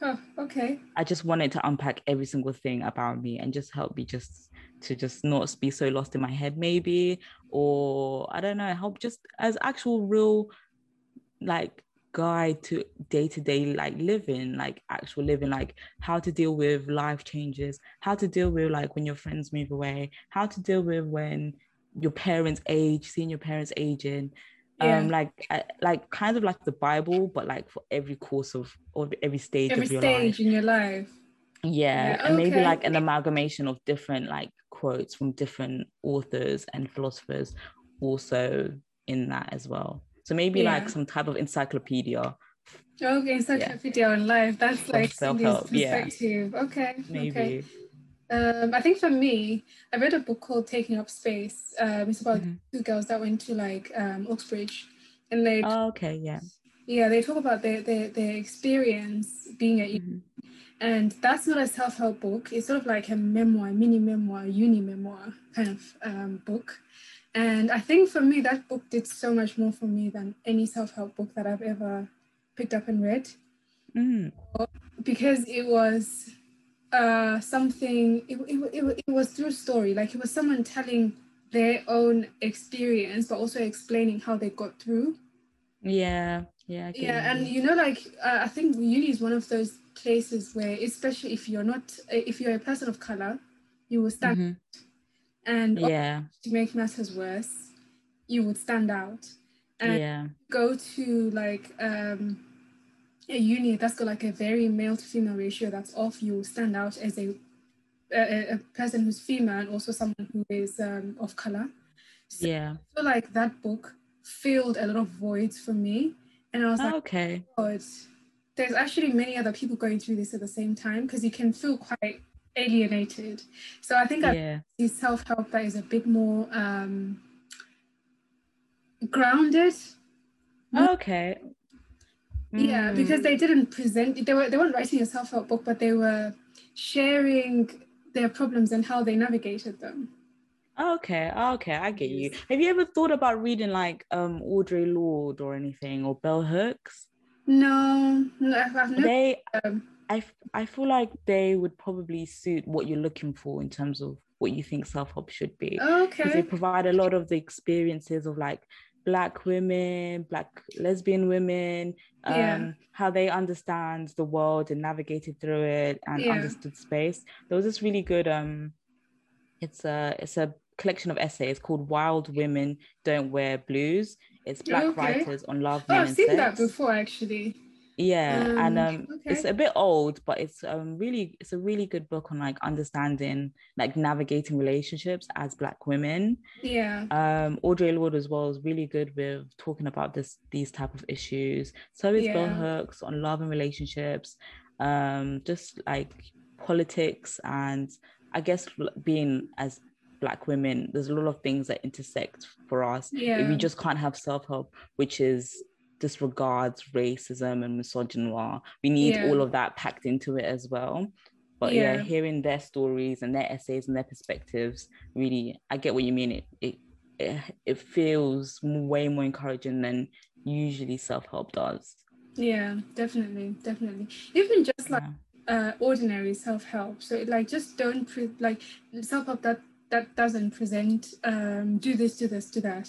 Oh, okay. I just wanted to unpack every single thing about me and just help me just to just not be so lost in my head, maybe, or I don't know, help just as actual real like guide to day-to-day like living like actual living like how to deal with life changes how to deal with like when your friends move away how to deal with when your parents age seeing your parents aging yeah. um like like kind of like the bible but like for every course of or every stage every of your stage life. in your life yeah, yeah. and maybe like an amalgamation of different like quotes from different authors and philosophers also in that as well so maybe yeah. like some type of encyclopedia. Okay, encyclopedia yeah. on life. That's like self-help. perspective. Yeah. Okay. Maybe. Okay. Um, I think for me, I read a book called Taking Up Space. Um, it's about mm-hmm. two girls that went to like um, Oxbridge, and they. Oh, okay. Yeah. Yeah, they talk about their their, their experience being at mm-hmm. and that's not a self help book. It's sort of like a memoir, mini memoir, uni memoir kind of um, book. And I think for me, that book did so much more for me than any self help book that I've ever picked up and read. Mm. Because it was uh, something, it, it, it, it was through story. Like it was someone telling their own experience, but also explaining how they got through. Yeah. Yeah. Yeah. And you know, like, uh, I think uni is one of those places where, especially if you're not, if you're a person of color, you will stand Mhm. And Yeah. to make matters worse you would stand out and Yeah. go to like um a uni that's got like a very male to female ratio that's off you will stand out as a a, a person who's female and also someone who is um, of color so Yeah. I feel like that book filled a lot of voids for me and I was like Okay. God, there's actually many other people going through this at the same time because you can feel quite alienated. So I think I Yeah. see self-help that is a bit more um, grounded. Okay. Yeah, because Mm. they didn't present they were they weren't writing a self-help book, but they were sharing their problems and how they navigated them. Okay, okay, I get you. Have you ever thought about reading like um Audre Lorde or anything or Bell Hooks? No, no I've I've never They, um, I, I feel like they would probably suit what you're looking for in terms of what you think self help should be. Because they provide a lot of the experiences of like black women, black lesbian women, um, Yeah. how they understand the world and navigated through it and Yeah. understood space. There was this really good um it's a it's a collection of essays called Wild Women Don't Wear Blues. It's black Okay. writers on love, Oh, I've seen that before actually. Yeah, and Um, um, it's a bit old, but it's um really it's a really good book on like understanding like navigating relationships as Black women. Yeah. Um, Audre Lorde as well is really good with talking about this these type of issues. So is Bell Yeah. Hooks on love and relationships, um, just like politics and I guess being as Black women, there's a lot of things that intersect for us Yeah. we just can't have self-help which is disregards racism and misogynoir we need Yeah. all of that packed into it as well but yeah. Yeah. hearing their stories and their essays and their perspectives really i get what you mean it it it, it feels way more encouraging than usually self-help does Yeah, definitely, definitely. Even just like yeah. uh, ordinary self-help. So like just don't pre- like self-help that that doesn't present um, do this, do this, do that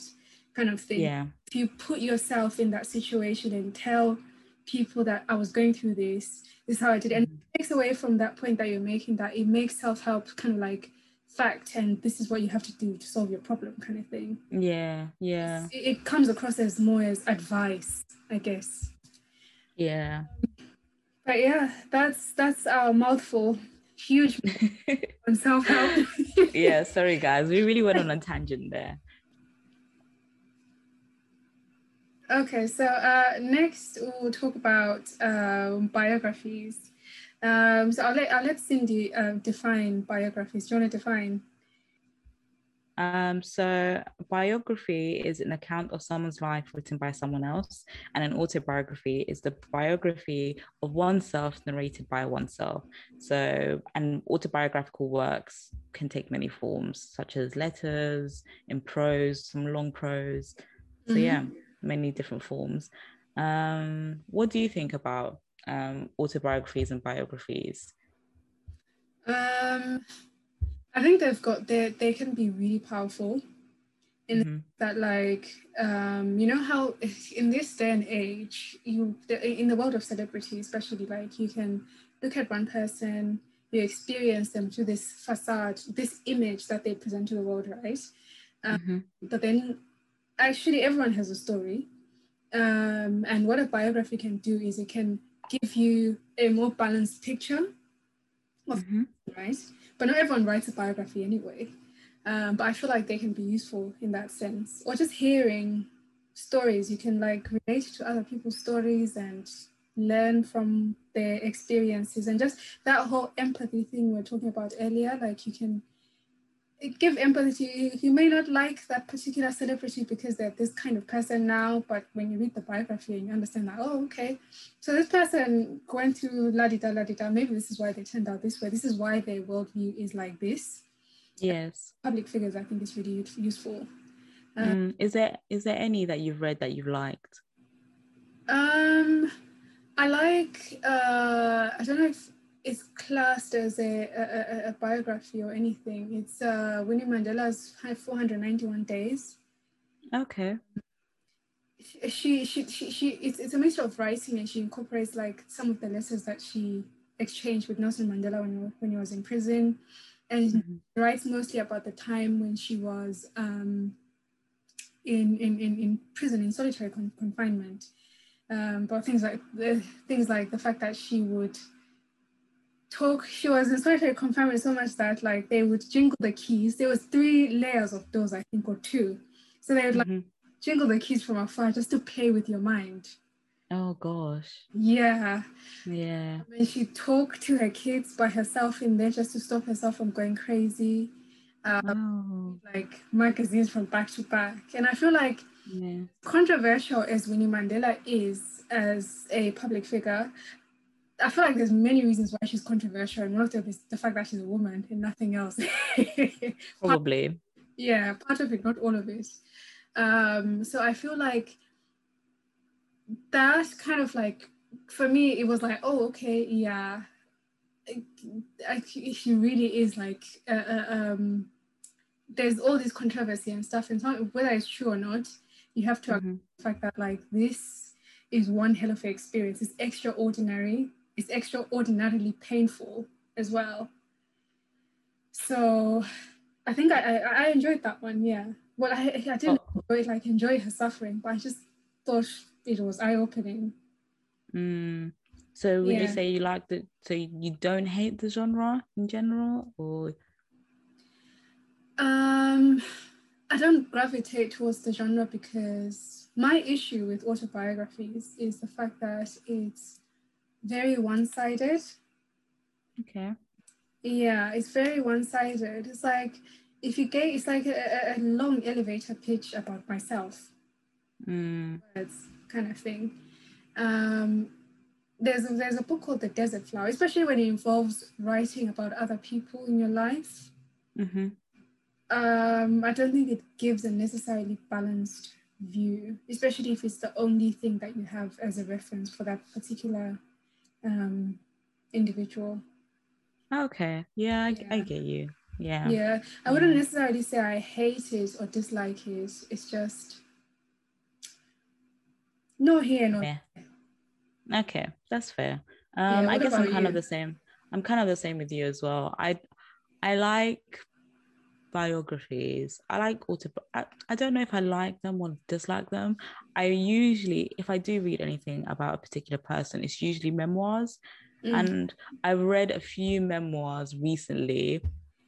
kind of thing. yeah If you put yourself in that situation and tell people that I was going through this, this is how I did, it. and it takes away from that point that you're making that it makes self-help kind of like fact and this is what you have to do to solve your problem kind of thing. yeah yeah It, it comes across as more as advice, I guess. yeah But yeah, that's that's our mouthful. Huge on self help. yeah sorry guys we really went on a tangent there okay, so uh, next we'll talk about um, biographies. Um, so I'll let I'll let Cindy uh, define biographies. Do you want to define? Um, so biography is an account of someone's life written by someone else, and an autobiography is the biography of oneself narrated by oneself. So, and autobiographical works can take many forms, such as letters, in prose, some long prose. So, Mhm. yeah, many different forms. Um, what do you think about um, autobiographies and biographies? Um, I think they've got they they can be really powerful. In Mhm. that like um you know how in this day and age you in the world of celebrity especially like you can look at one person you experience them through this facade this image that they present to the world right Mhm. but then actually everyone has a story um and what a biography can do is it can give you a more balanced picture Mhm. right? But not everyone writes a biography anyway. Um, but I feel like they can be useful in that sense. Or just hearing stories, you can like relate to other people's stories and learn from their experiences and just that whole empathy thing we are talking about earlier. Like you can give empathy. to You You may not like that particular celebrity because they're this kind of person now, but when you read the biography and you understand that, oh, okay, so this person went through la di da la di da. Maybe this is why they turned out this way. This is why their worldview is like this. Yes. Public figures, I think, is really useful. Uh, Mm, is there is there any that you've read that you've liked? Um, I like. Uh, I don't know if it's classed as a, a, a- biography or anything. It's uh, Winnie Mandela's 491 Days. Okay. she she she, she it's, it's a mixture of writing and she incorporates like some of the lessons that she exchanged with Nelson Mandela when he, when he was in prison and mm-hmm. writes mostly about the time when she was um, in, in, in, in prison in solitary con- confinement. Um, but things like the things like the fact that she would talk she was solitary confinement so much that like they would jingle the keys. There was three layers of those, i think or two. So they would like mm-hmm. jingle the keys from afar just to play with your mind. Oh gosh. Yeah. Yeah. And she talked to her kids by herself in there just to stop herself from going crazy um, oh. like magazines from back to back. And i feel like yeah. controversial as winnie mandela is as a public figure I feel like there's many reasons why she's controversial, and one of them is the fact that she's a woman and nothing else. Probably. Part, yeah, part of it, not all of it. Um, so I feel like that's kind of like for me, it was like, oh, okay, yeah, I, she really is like, uh, uh, um, there's all this controversy and stuff, and so whether it's true or not, you have to mm-hmm. the fact that like this is one hell of an experience. It's extraordinary it's extraordinarily painful as well. So I think I, I, I enjoyed that one, yeah. Well, I, I didn't oh. enjoy, like enjoy her suffering, but I just thought it was eye opening. Mm. So would yeah. you say you like the so you don't hate the genre in general or um I don't gravitate towards the genre because my issue with autobiographies is the fact that it's very one-sided. Okay. Yeah, it's very one-sided. It's like if you get, it's like a, a long elevator pitch about myself. Mm. It's kind of thing. Um, there's a, there's a book called The Desert Flower, especially when it involves writing about other people in your life. Mm-hmm. Um, I don't think it gives a necessarily balanced view, especially if it's the only thing that you have as a reference for that particular um, individual. Okay. Yeah I, yeah, I get you. Yeah. Yeah. I wouldn't necessarily say I hate it or dislike it. It's just no here, no. Yeah. Okay, that's fair. Um, yeah, I guess I'm kind you? of the same. I'm kind of the same with you as well. I I like biographies. I like auto. I, I don't know if I like them or dislike them. I usually, if I do read anything about a particular person, it's usually memoirs. Mm. And I've read a few memoirs recently,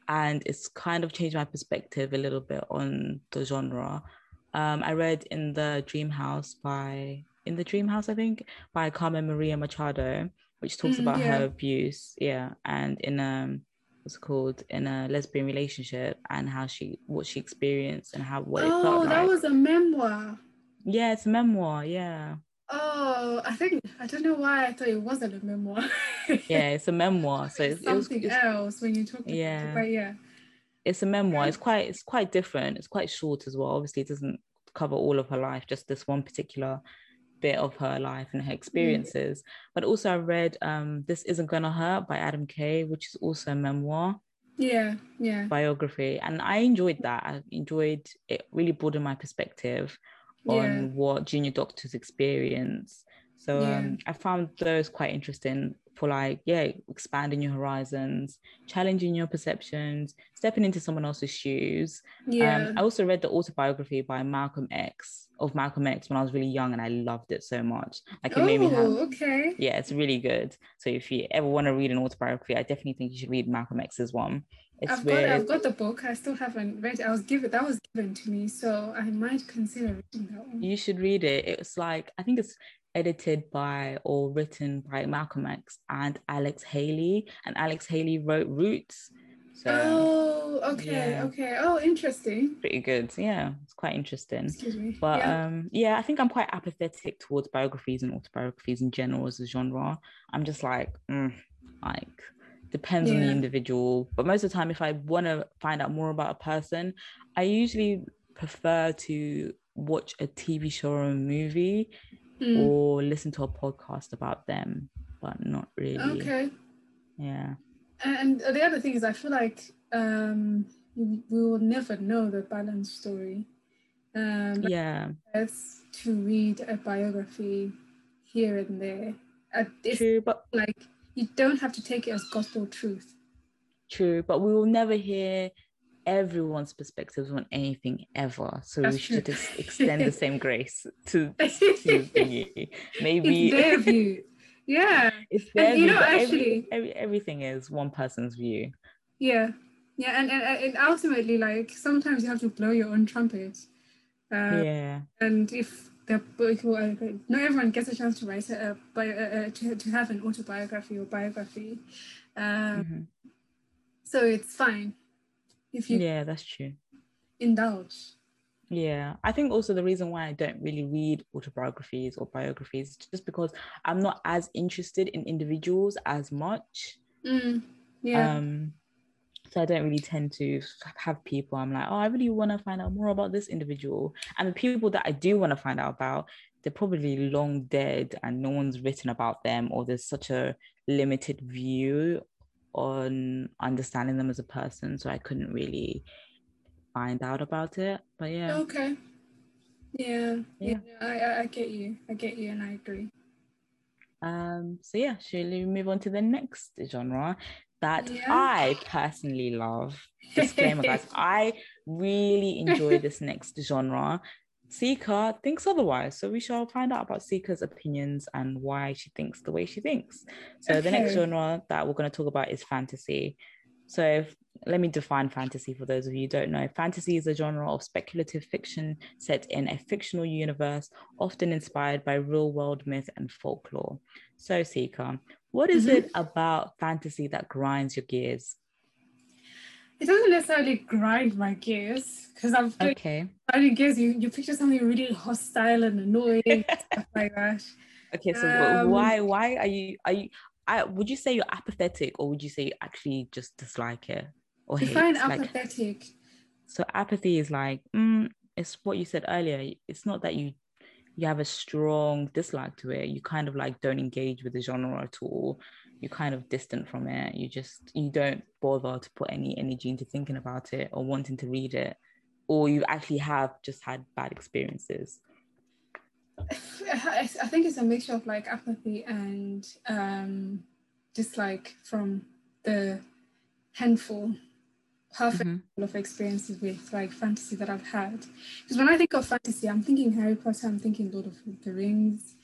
and it's kind of changed my perspective a little bit on the genre. Um, I read in the Dream House by in the Dream House, I think, by Carmen Maria Machado, which talks mm, about yeah. her abuse. Yeah, and in um was called in a lesbian relationship and how she what she experienced and how what oh, it felt oh, that was a memoir. Yeah, it's a memoir. Yeah. Oh, I think I don't know why I thought it wasn't a memoir. yeah, it's a memoir. So it's, something it was, else when you talk. Yeah, but yeah, it's a memoir. It's quite it's quite different. It's quite short as well. Obviously, it doesn't cover all of her life. Just this one particular bit of her life and her mm. experiences. Mm. But also I read um, This Isn't Gonna Hurt by Adam Kay, which is also a memoir. Yeah, yeah. Biography. And I enjoyed that. I enjoyed it really broadened my perspective on yeah. what junior doctors experience. So yeah. um, I found those quite interesting for like yeah expanding your horizons challenging your perceptions stepping into someone else's shoes yeah um, i also read the autobiography by malcolm x of malcolm x when i was really young and i loved it so much like it oh, made me have oh, okay yeah it's really good so if you ever want to read an autobiography i definitely think you should read malcolm x's one it's I've got I've got the book. I still haven't read it. I was given that was given to me, so I might consider reading that one. You should read it. It's like I think it's edited by or written by Malcolm X and Alex Haley. And Alex Haley wrote Roots. So, oh, okay, yeah. okay. Oh, interesting. Pretty good. Yeah, it's quite interesting. Excuse me. But yeah. um, yeah, I think I'm quite apathetic towards biographies and autobiographies in general as a genre. I'm just like, mm, like depends yeah. on the individual. But most of the time, if I want to find out more about a person, I usually prefer to watch a TV show or a movie mm. or listen to a podcast about them, but not really. Okay. Yeah. And the other thing is, I feel like um, we will never know the balance story. Um, yeah. It's to read a biography here and there. True, but like you don't have to take it as gospel truth. true, but we will never hear everyone's perspectives on anything ever. So That's we should true. just extend the same grace to, to. Maybe it's their view. Yeah, it's And their you know, but every- actually- every, everything is one person's view. yeah, yeah, and, and and ultimately, like sometimes you have to blow your own trumpet. Uh, yeah. And if the not everyone gets a chance to write a, a uh, uh, to to have an autobiography or biography, um, Mhm. so it's fine if you Yeah, that's true. indulge. Yeah, I think also the reason why I don't really read autobiographies or biographies is just because I'm not as interested in individuals as much. Mm, yeah. Um, so I don't really tend to have people I'm like, oh, I really want to find out more about this individual. And the people that I do want to find out about, they're probably long dead and no one's written about them, or there's such a limited view on understanding them as a person. So I couldn't really find out about it. But yeah. Okay. Yeah. Yeah. Yeah. I, I get you. I get you, and I agree. Um, so yeah, shall we move on to the next genre that Yeah. I personally love? Disclaimer, guys, I really enjoy this next genre. Sika thinks otherwise, so we shall find out about Sika's opinions and why she thinks the way she thinks. So the next genre that we're going to talk about is fantasy. So if- let me define fantasy for those of you who don't know. Fantasy is a genre of speculative fiction set in a fictional universe, often inspired by real world myth and folklore. So, Sika, what is Mhm. it about fantasy that grinds your gears? It doesn't necessarily grind my gears because I'm Okay. grinding gears. You you picture something really hostile and annoying stuff like that. Okay, so Um, why why are you are you I would you say you're apathetic or would you say you actually just dislike it or hate? Define Like, apathetic. so apathy is like mm, it's what you said earlier. It's not that you you have a strong dislike to it. You kind of like don't engage with the genre at all. You're kind of distant from it. You just you don't bother to put any energy into thinking about it or wanting to read it, or you actually have just had bad experiences. I think it's a mixture of like apathy and um, dislike from the handful, perfect Mhm. of experiences with like fantasy that I've had. Because when I think of fantasy, I'm thinking Harry Potter, I'm thinking Lord of the Rings,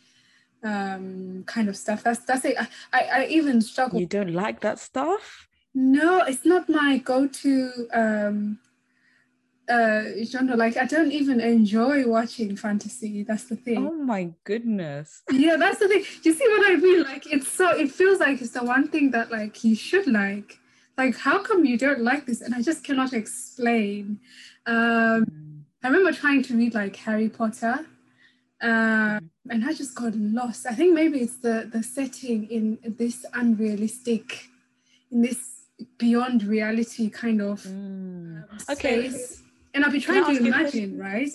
um, kind of stuff. That's that's it. I, I, I even struggle. You don't like that stuff? No, it's not my go-to um, uh, genre. Like I don't even enjoy watching fantasy. That's the thing. Oh my goodness. Yeah, that's the thing. You see what I mean? Like it's so it feels like it's the one thing that like you should like. Like how come you don't like this? And I just cannot explain. Um, Mm. I remember trying to read like Harry Potter, uh, and I just got lost. I think maybe it's the the setting in this unrealistic, in this beyond reality kind of Mm. Okay. space. And I'll be trying to imagine, right?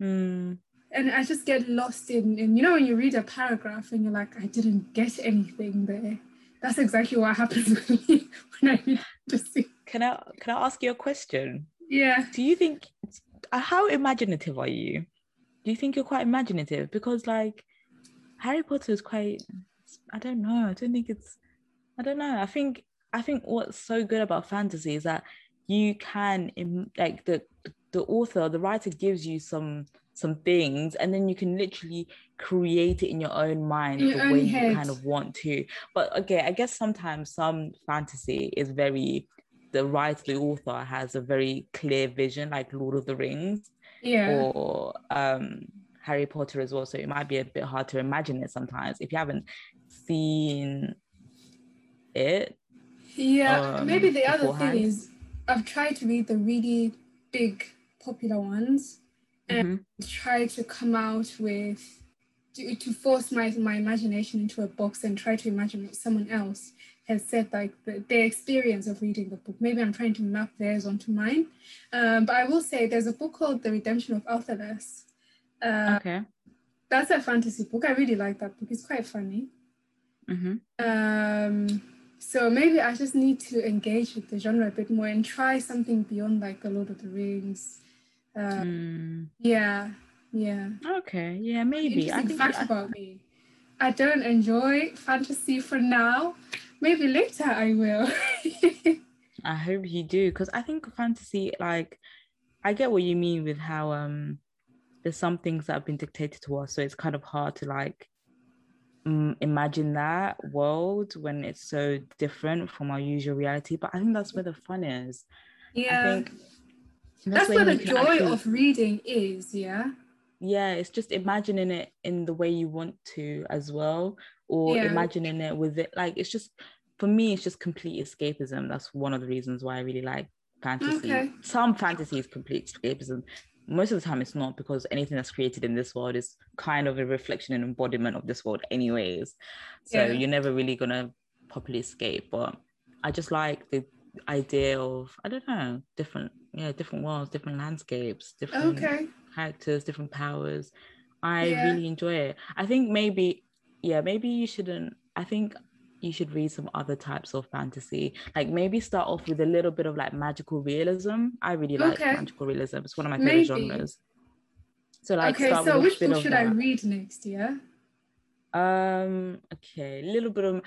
Mm. and I just get lost in, in you know when you read a paragraph and you're like I didn't get anything there. That's exactly what happens with me when I read fantasy. Can I can I ask you a question? Yeah. Do you think how imaginative are you? Do you think you're quite imaginative? Because like Harry Potter is quite I don't know. I don't think it's I don't know. I think I think what's so good about fantasy is that you can like the the author, the writer gives you some some things and then you can literally create it in your own mind your the own way you kind of want to. But okay, I guess sometimes some fantasy is very the writer, the author has a very clear vision, like Lord of the Rings Yeah. or um, Harry Potter as well. So it might be a bit hard to imagine it sometimes if you haven't seen it. Yeah, um, maybe the other thing is I've tried to read the really big popular ones and try to come out with to, to force my my imagination into a box and try to imagine someone else has said like the, their experience of reading the book. Maybe I'm trying to map theirs onto mine. Um, but I will say there's a book called The Redemption of Althalus. Uh, Okay. That's a fantasy book. I really like that book. It's quite funny. hmm Um, so maybe I just need to engage with the genre a bit more and try something beyond like the Lord of the Rings. Uh, Mm. Yeah, yeah. Okay. Yeah, maybe. I Interesting think fact I- about me. I don't enjoy fantasy for now. Maybe later I will. I hope you do because I think fantasy, like, I get what you mean with how um there's some things that have been dictated to us, so it's kind of hard to like um, imagine that world when it's so different from our usual reality. But I think that's where the fun is. Yeah. I think that's, that's where the joy actually, of reading is, yeah. Yeah, it's just imagining it in the way you want to as well, or yeah. imagining it with it. Like it's just for me, it's just complete escapism. That's one of the reasons why I really like fantasy. Okay. Some fantasy is complete escapism. Most of the time, it's not because anything that's created in this world is kind of a reflection and embodiment of this world, anyways. So yeah. you're never really gonna properly escape. But I just like the idea of I don't know different yeah different worlds, different landscapes, different okay. characters, different powers. I yeah. really enjoy it. I think maybe yeah maybe you shouldn't. I think you should read some other types of fantasy. Like maybe start off with a little bit of like magical realism. I really like okay. magical realism. It's one of my favorite genres. So like okay, so which book should I read next? Yeah. Um. Okay, a little bit of.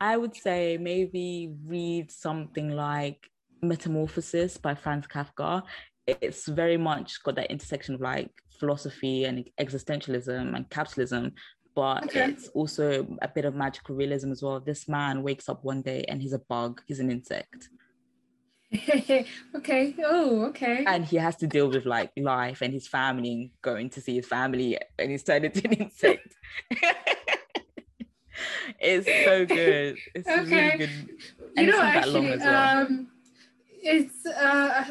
I would say maybe read something like Metamorphosis by Franz Kafka. It's very much got that intersection of like philosophy and existentialism and capitalism, but okay. it's also a bit of magical realism as well. This man wakes up one day and he's a bug, he's an insect. okay. Oh, okay. And he has to deal with like life and his family, going to see his family, and he's turned into an insect. it's so good. It's okay. really good. And you know, actually, well. um, it's uh,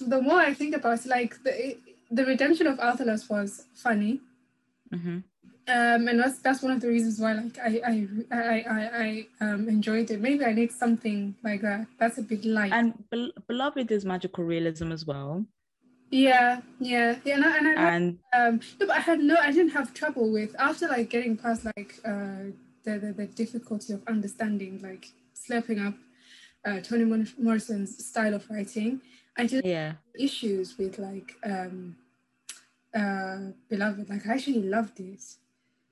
the more I think about it, like the the redemption of Althalus was funny. Mm-hmm um, and that's that's one of the reasons why like I I I I, I um, enjoyed it. Maybe I need something like that. That's a bit light. And Be- Beloved is magical realism as well. Yeah, yeah, yeah. And I, and, I, and um, no, but I had no, I didn't have trouble with after like getting past like uh the the, the difficulty of understanding like slurping up uh, Toni Morrison's style of writing. I did yeah issues with like um uh Beloved. Like I actually loved it.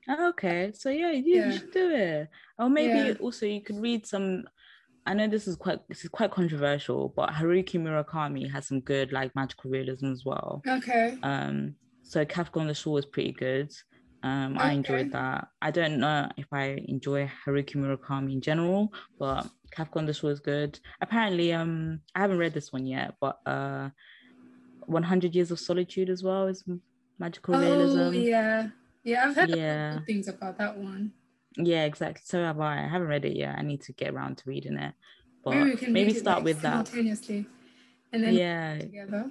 Okay, so yeah, you, yeah. you should do it. Or maybe yeah. also you could read some. I know this is quite this is quite controversial, but Haruki Murakami has some good like magical realism as well. Okay. Um. So Kafka on the Shore is pretty good. Um, okay. I enjoyed that. I don't know if I enjoy Haruki Murakami in general, but Kafka on the Shore is good. Apparently, um, I haven't read this one yet, but uh, 100 Years of Solitude as well is magical oh, realism. Yeah, yeah, I've heard yeah. things about that one. Yeah, exactly. So have I. I haven't read it yet. I need to get around to reading it. But maybe, maybe start like with that. Simultaneously. And then yeah. together.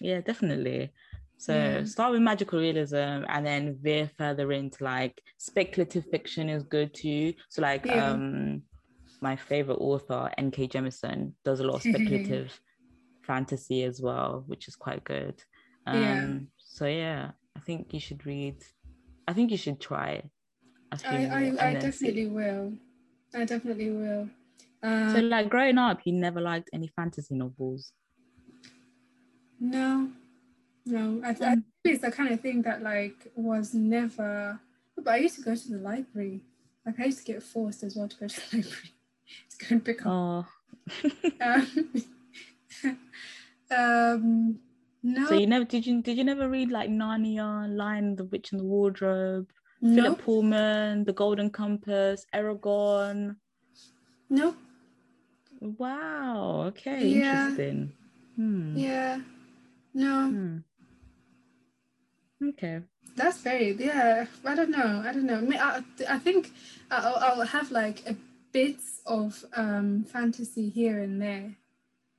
Yeah, definitely. So yeah. start with magical realism and then veer further into like speculative fiction is good too. So like yeah. um my favorite author, N.K. Jemisin, does a lot of speculative fantasy as well, which is quite good. Um yeah. so yeah, I think you should read I think you should try. I, I, I definitely see. will. I definitely will. Um, so, like growing up, you never liked any fantasy novels. No, no. I, I think it's the kind of thing that like was never. But I used to go to the library. Like I used to get forced as well to go to the library to go and pick up. Oh. um, um, no. So you never did you did you never read like Narnia, Lion, the Witch and the Wardrobe, no. Philip Pullman, The Golden Compass, Eragon? No. Wow. Okay. Yeah. Interesting. Hmm. Yeah. No. Hmm. Okay. That's very yeah. I don't know. I don't know. I, I think I'll, I'll have like a bits of um fantasy here and there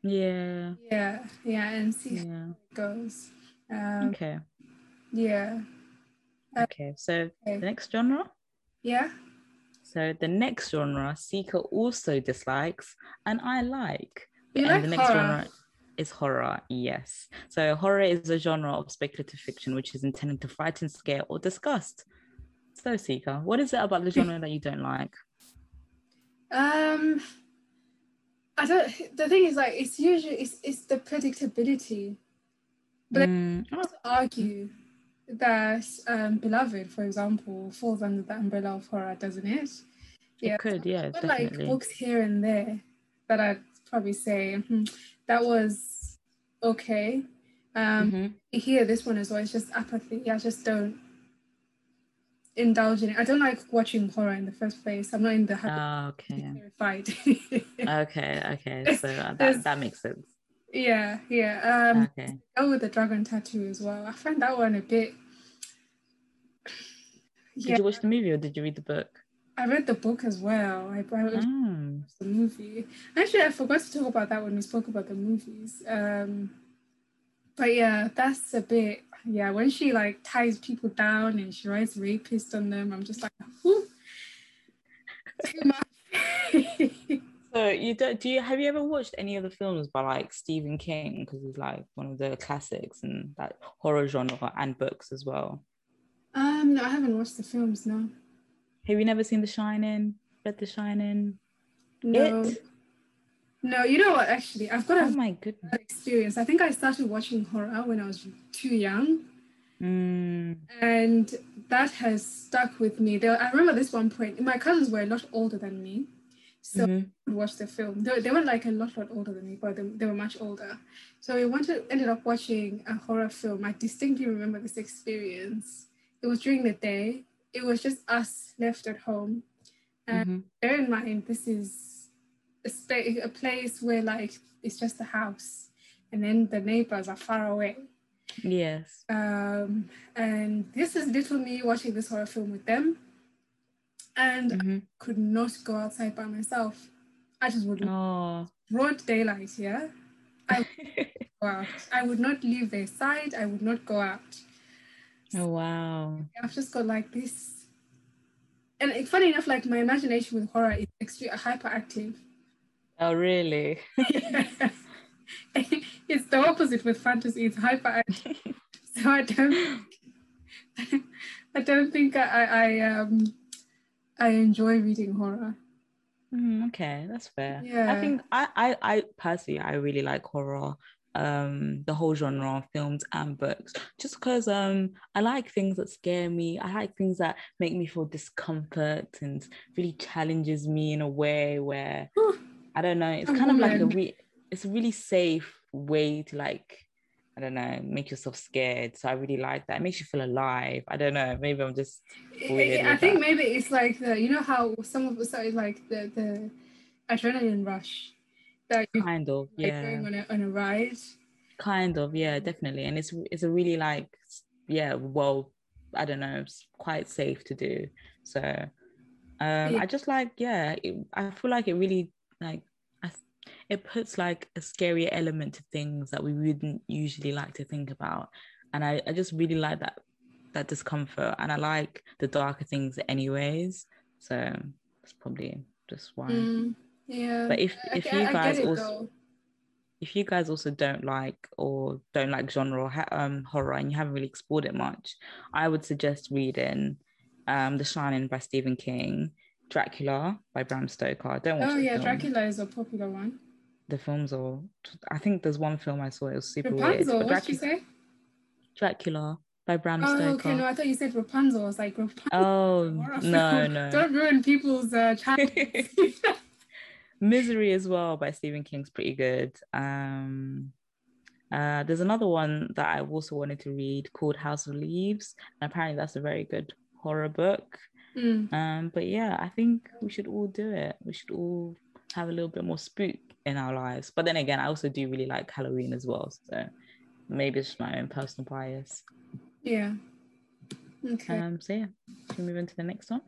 yeah. Yeah, yeah, and see yeah. how it goes. Um, okay. Yeah. Uh, okay, so okay. the next genre? Yeah. So the next genre, Sika also dislikes, and I like. You and like the next horror. genre is horror, yes. So horror is a genre of speculative fiction which is intended to frighten, scare, or disgust. So Sika, what is it about the genre that you don't like? Um I don't. The thing is, like, it's usually it's it's the predictability. But mm. I would argue that um, Beloved, for example, falls under the umbrella of horror, doesn't it? Yeah, it could, yeah, but like books here and there that I'd probably say "Hmm, that was okay. Um, Mhm. Here, this one as well. It's just apathy. I just don't indulge in it. I don't like watching horror in the first place. I'm not in the habit Oh, of being okay. terrified. Okay. Okay. So uh, that that makes sense. yeah, yeah. Um, Okay. girl with the dragon tattoo as well. I find that one a bit. Did you watch the movie or did you read the book? I read the book as well. I, I watched Mm. the movie. Actually, I forgot to talk about that when we spoke about the movies. Um, but yeah, that's a bit. Yeah, when she like ties people down and she writes rapist on them, I'm just like, whew, too much. So you don't do you have you ever watched any of the films by like Stephen King because he's like one of the classics and that horror genre and books as well. um, no, I haven't watched the films. No, Have you never seen The Shining? Read The Shining? no, It? No. You know what? Actually, I've got Oh a my goodness. experience. I think I started watching horror when I was too young. Mm, and that has stuck with me. There, I remember this one point. My cousins were a lot older than me, so mhm. we watched the film. They, they were like a lot, lot older than me, but they, they were much older. So we wanted ended up watching a horror film. I distinctly remember this experience. It was during the day. It was just us left at home. And Mhm. bear in mind, this is a, a place where like it's just a house, and then the neighbors are far away. Yes. Um, and this is little me watching this horror film with them, and I Mhm. could not go outside by myself. I just would Oh. broad daylight, yeah. I Go out. I would not leave their side. I would not go out. oh wow. I've just got like this. And funny enough, like my imagination with horror is extremely hyperactive. Oh really? it's the opposite with fantasy. It's hyperactive. so I don't. I don't think I, I, um I enjoy reading horror. Mm, okay, that's fair. Yeah. I think I, I, I personally, I really like horror, um, the whole genre of films and books, just because um, I like things that scare me. I like things that make me feel discomfort and really challenges me in a way where I don't know. It's kind of like a re- it's a really safe way to like. I don't know, make yourself scared. So I really like that. It makes you feel alive. I don't know. Maybe I'm just Weird I think that. maybe it's like the you know how some of us are like the the adrenaline rush that you kind of, like yeah. going on a on a ride. kind of yeah definitely and it's it's a really like yeah well i don't know it's quite safe to do so um Yeah. i just like yeah it, i feel like it really like I, it puts like a scary element to things that we wouldn't usually like to think about. And i, I just really like that that discomfort. And i like the darker things anyways. So that's probably just why. Mm, yeah. but if if I- you guys also though. if you guys also don't like or don't like genre or ha- um, horror and you haven't really explored it much, I would suggest reading um, The Shining by Stephen King, Dracula by Bram Stoker. I Don't watch Oh yeah, film. Dracula is a popular one. The films are. I think there's one film I saw. It was super weird. Rapunzel, what did you Dracula, say? Dracula by Bram Oh, Stoker. okay. No, I thought you said Rapunzel. I was like Rapunzel. Oh no no. Don't ruin people's uh, childhood. Misery as well by Stephen King's pretty good. Um, uh, there's another one that I also wanted to read called House of Leaves, and apparently that's a very good horror book. Mm. Um, but yeah, I think we should all do it. We should all have a little bit more spook in our lives. But then again, I also do really like Halloween as well. So maybe it's just my own personal bias. Yeah. Okay. Um, so yeah, should we move into the next one?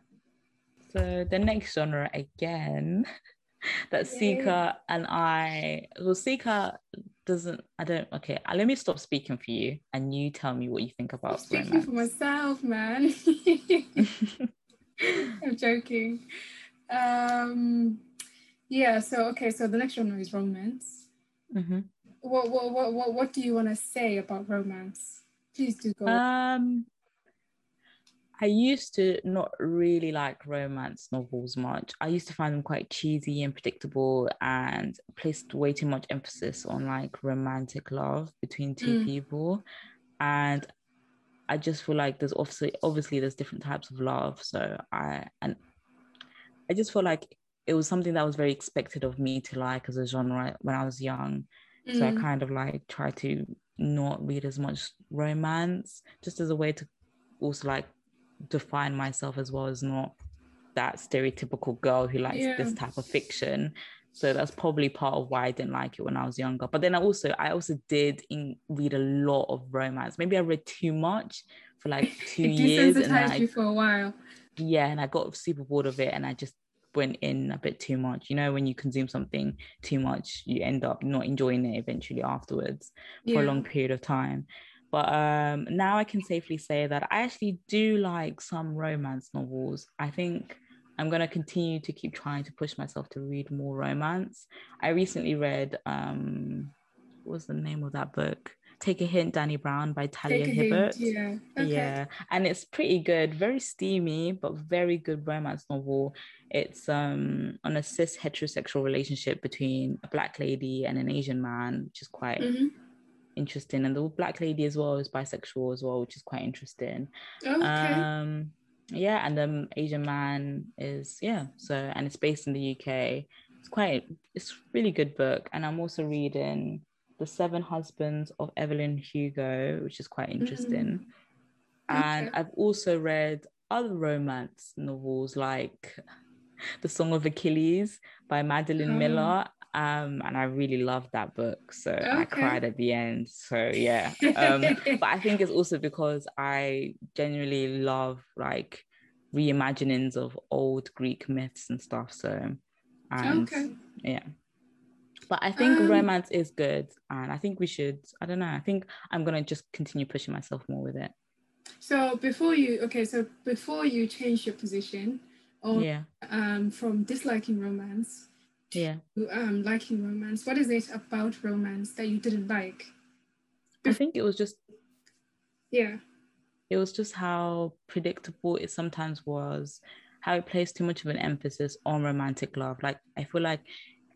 So the next genre again that. Sika and I well Sika doesn't I don't okay uh, let me stop speaking for you and you tell me what you think I'm about speaking for myself, man. I'm joking. Um, yeah. So okay. So the next genre is romance. Mhm. What what what what, what do you want to say about romance? Please do go. Um I used to not really like romance novels much. I used to find them quite cheesy and predictable and placed way too much emphasis on like romantic love between two Mm. people. And I just feel like there's obviously obviously there's different types of love. So I and I just feel like it was something that was very expected of me to like as a genre when I was young. Mm. So I mm. kind of like try to not read as much romance just as a way to also like define myself as well as not that stereotypical girl who likes yeah. this type of fiction so that's probably part of why I didn't like it when I was younger. But then I also I also did in, read a lot of romance. Maybe I read too much for like two years. and I, you for a while. Yeah, and I got super bored of it, and I just went in a bit too much. You know, when you consume something too much, you end up not enjoying it eventually afterwards yeah. for a long period of time. But um, now I can safely say that I actually do like some romance novels. I think I'm going to continue to keep trying to push myself to read more romance. I recently read, um, what was the name of that book? Take a Hint, Dani Brown by Talia Hibbert. Yeah. Okay. Yeah. And it's pretty good, very steamy, but very good romance novel. It's um on a cis heterosexual relationship between a black lady and an Asian man, which is quite mm-hmm. interesting. And the black lady as well is bisexual as well, which is quite interesting. Okay. Um yeah and the asian man is yeah so and it's based in the uk it's quite it's really good book and i'm also reading the seven husbands of evelyn hugo which is quite interesting mm. and i've also read other romance novels like the song of achilles by madeline oh. miller um and i really loved that book so okay. i cried at the end so yeah um but i think it's also because i genuinely love like reimaginings of old greek myths and stuff so and okay. yeah but i think um, romance is good and i think we should i don't know i think i'm gonna just continue pushing myself more with it so before you okay so before you change your position or yeah um from disliking romance yeah. Um liking romance. What is it about romance that you didn't like? I think it was just yeah. it was just how predictable it sometimes was how it placed too much of an emphasis on romantic love. Like i feel like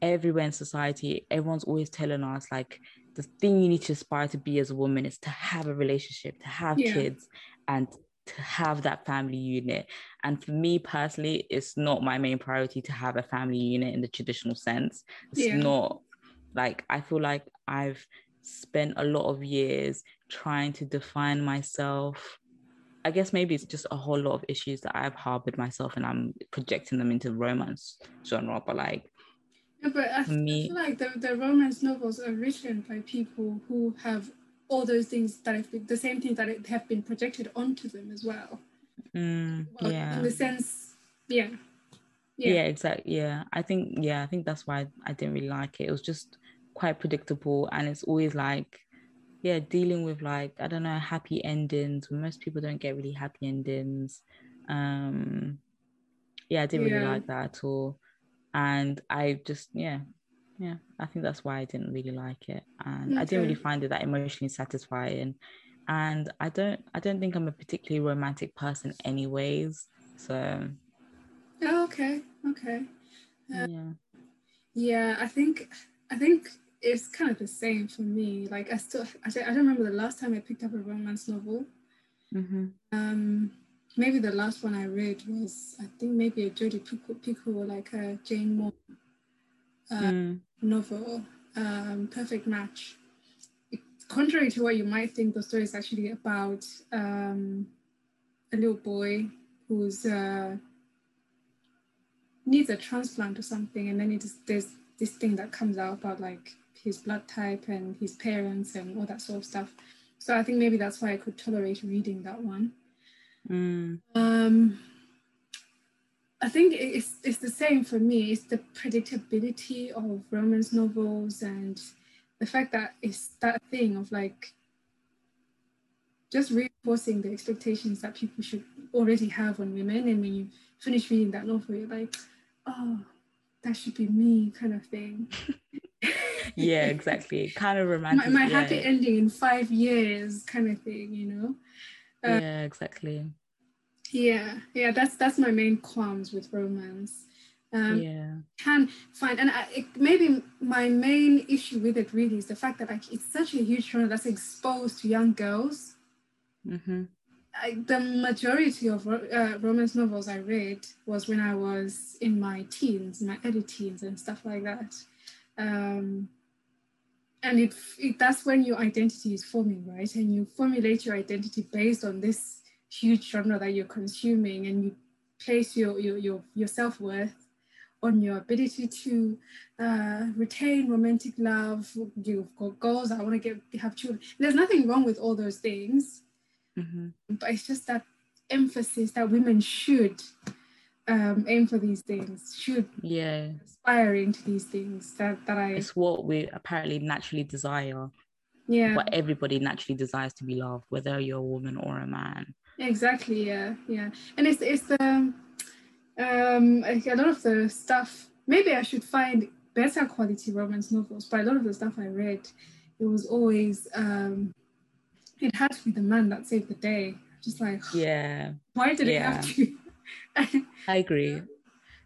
everywhere in society everyone's always telling us like the thing you need to aspire to be as a woman is to have a relationship to have yeah. kids and to have that family unit. And for me personally, it's not my main priority to have a family unit in the traditional sense. It's yeah. not like I feel like I've spent a lot of years trying to define myself. I guess maybe it's just a whole lot of issues that I've harbored myself and I'm projecting them into romance genre. But like, yeah, but I, me, I feel like the, the romance novels are written by people who have all those things that have been the same things that have been projected onto them as well. Mm, well yeah. In the sense, yeah. yeah. Yeah, exactly. Yeah. I think, yeah, I think that's why I didn't really like it. It was just quite predictable and it's always like, yeah, dealing with like, I don't know, happy endings. Most people don't get really happy endings. Um yeah, I didn't yeah. really like that at all. And I just, yeah, yeah. I think that's why i didn't really like it. And okay. i didn't really find it that emotionally satisfying. And i don't i don't think i'm a particularly romantic person anyways. So oh, okay. Okay. Uh, yeah. yeah i think i think it's kind of the same for me. Like i still i don't remember the last time i picked up a romance novel. Mm-hmm. um maybe the last one i read was i think maybe a jodi picoult or like a jane moore. Uh, mm. Novel, um, Perfect Match. contrary to what you might think, the story is actually about um, a little boy who's uh, needs a transplant or something, and then it is, there's this thing that comes out about like his blood type and his parents and all that sort of stuff. So I think maybe that's why I could tolerate reading that one. Mm. Um, I think it's it's the same for me. It's the predictability of romance novels and the fact that it's that thing of like just reinforcing the expectations that people should already have on women. And when you finish reading that novel, you're like, oh, that should be me, kind of thing. yeah, exactly. Kind of romantic. My, my yeah. happy ending in five years, kind of thing, you know. Uh, yeah, exactly yeah yeah that's that's my main qualms with romance um, yeah can find and I, it, maybe my main issue with it really is the fact that like it's such a huge genre that's exposed to young girls mm-hmm. I, the majority of uh, romance novels I read was when I was in my teens, my early teens, and stuff like that. Um, and it, it that's when your identity is forming, right? And you formulate your identity based on this huge genre that you're consuming, and you place your your your, your self worth on your ability to uh, retain romantic love. You've got goals. I want to get have children. There's nothing wrong with all those things, mm-hmm. but it's just that emphasis that women should um, aim for these things. Should yeah aspiring to these things that that I. It's what we apparently naturally desire. Yeah. What everybody naturally desires to be loved, whether you're a woman or a man. Exactly. Yeah. Yeah. And it's it's um, um, a lot of the stuff, maybe I should find better quality romance novels, but a lot of the stuff I read, it was always, um, it had to be the man that saved the day. Just like, yeah. Why did yeah. it have to? I agree.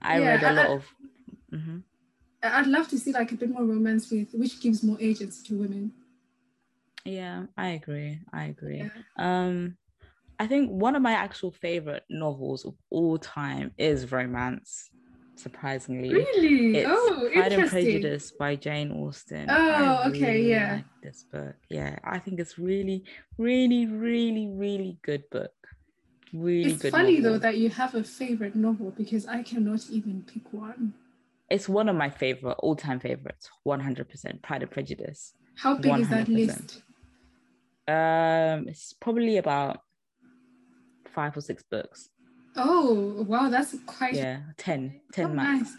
I yeah, read a lot I, of. Mm-hmm. I'd love to see like a bit more romance with which gives more agency to women. Yeah, I agree. I agree. Yeah. Um, I think one of my actual favorite novels of all time is romance. Surprisingly, really, it's oh, Pride and Prejudice by Jane Austen. Oh, okay, really yeah. Like this book, yeah, I think it's really, really, really, really good book. Really it's funny novel. though that you have a favorite novel because I cannot even pick one. It's one of my favorite, all-time favorites. One hundred percent, Pride and Prejudice. How big 100%. is that list? Um, it's probably about five or six books. Oh, wow, that's quite yeah, 10, 10 oh, max. Nice.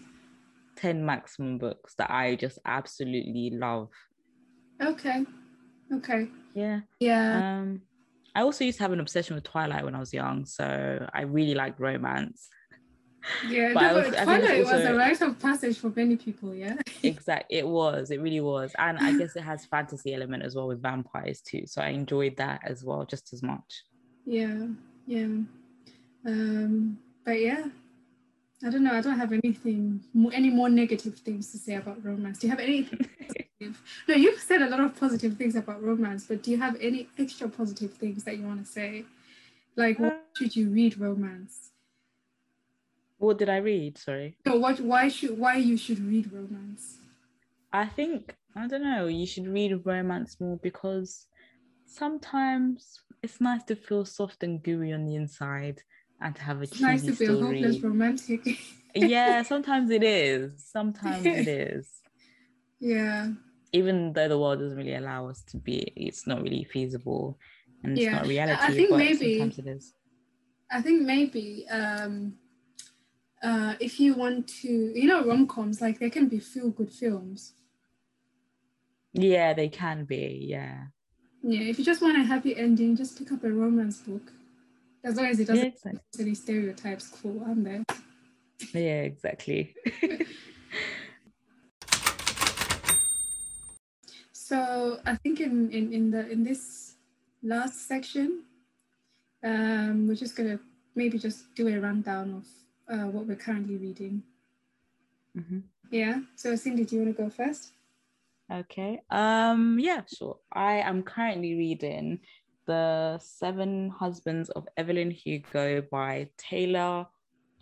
10 maximum books that I just absolutely love. Okay. Okay. Yeah. Yeah. Um I also used to have an obsession with Twilight when I was young, so I really liked romance. Yeah, no, was, Twilight also, was a rite of passage for many people, yeah. exactly, it was, it really was. And I guess it has fantasy element as well with vampires too. So I enjoyed that as well, just as much. Yeah yeah. Um but yeah i don't know. I don't have anything any more negative things to say about romance. Do you have anything no you've said a lot of positive things about romance but do you have any extra positive things that you want to say? Like why uh, should you read romance? What did i read? Sorry. No what why should why you should read romance? I think i don't know you should read romance more because sometimes it's nice to feel soft and gooey on the inside and to have a it's nice to feel story. hopeless romantic. yeah, sometimes it is. Sometimes it is. Yeah. Even though the world doesn't really allow us to be, it's not really feasible and it's yeah. not reality. I think maybe sometimes it is. I think maybe um uh if you want to you know rom-coms like they can be feel good films. Yeah, they can be, yeah. Yeah, if you just want a happy ending, just pick up a romance book. As long as it doesn't yeah, exactly. any stereotypes cool, aren't there? Yeah, exactly. so I think in, in, in the in this last section, um, we're just gonna maybe just do a rundown of uh, what we're currently reading. Mm-hmm. Yeah. So Cindy, do you want to go first? Okay. Um. Yeah. Sure. I am currently reading the Seven Husbands of Evelyn Hugo by Taylor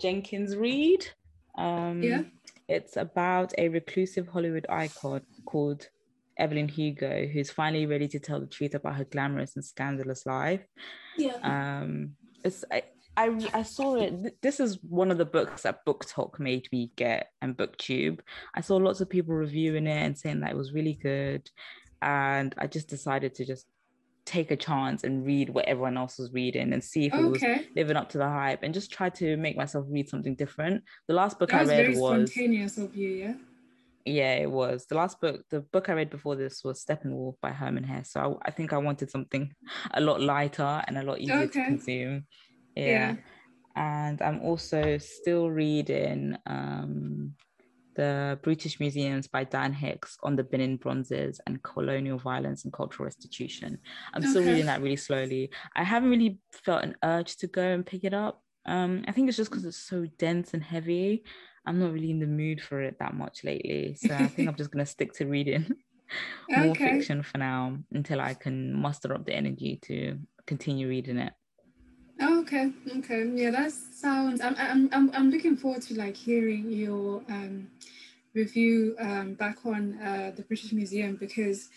Jenkins Reid. Um, yeah. It's about a reclusive Hollywood icon called Evelyn Hugo, who's finally ready to tell the truth about her glamorous and scandalous life. Yeah. Um. It's. I, I, saw it. This is one of the books that BookTok made me get and BookTube. I saw lots of people reviewing it and saying that it was really good. And I just decided to just take a chance and read what everyone else was reading and see if it okay. was living up to the hype and just try to make myself read something different. The last book that I read was very was spontaneous of you, yeah. Yeah, it was. The last book, the book I read before this was Steppenwolf by Hermann Hesse. So I, I think I wanted something a lot lighter and a lot easier okay. to consume yeah. yeah. And I'm also still reading um, the Brutish Museums by Dan Hicks on the Benin bronzes and colonial violence and cultural restitution. I'm okay. still reading that really slowly. I haven't really felt an urge to go and pick it up. Um, I think it's just because it's so dense and heavy. I'm not really in the mood for it that much lately. So I think I'm just going to stick to reading more okay. fiction for now until I can muster up the energy to continue reading it. Okay, okay, yeah, that sounds. I'm, I'm, I'm, I'm looking forward to like hearing your um, review um, back on uh, the British Museum because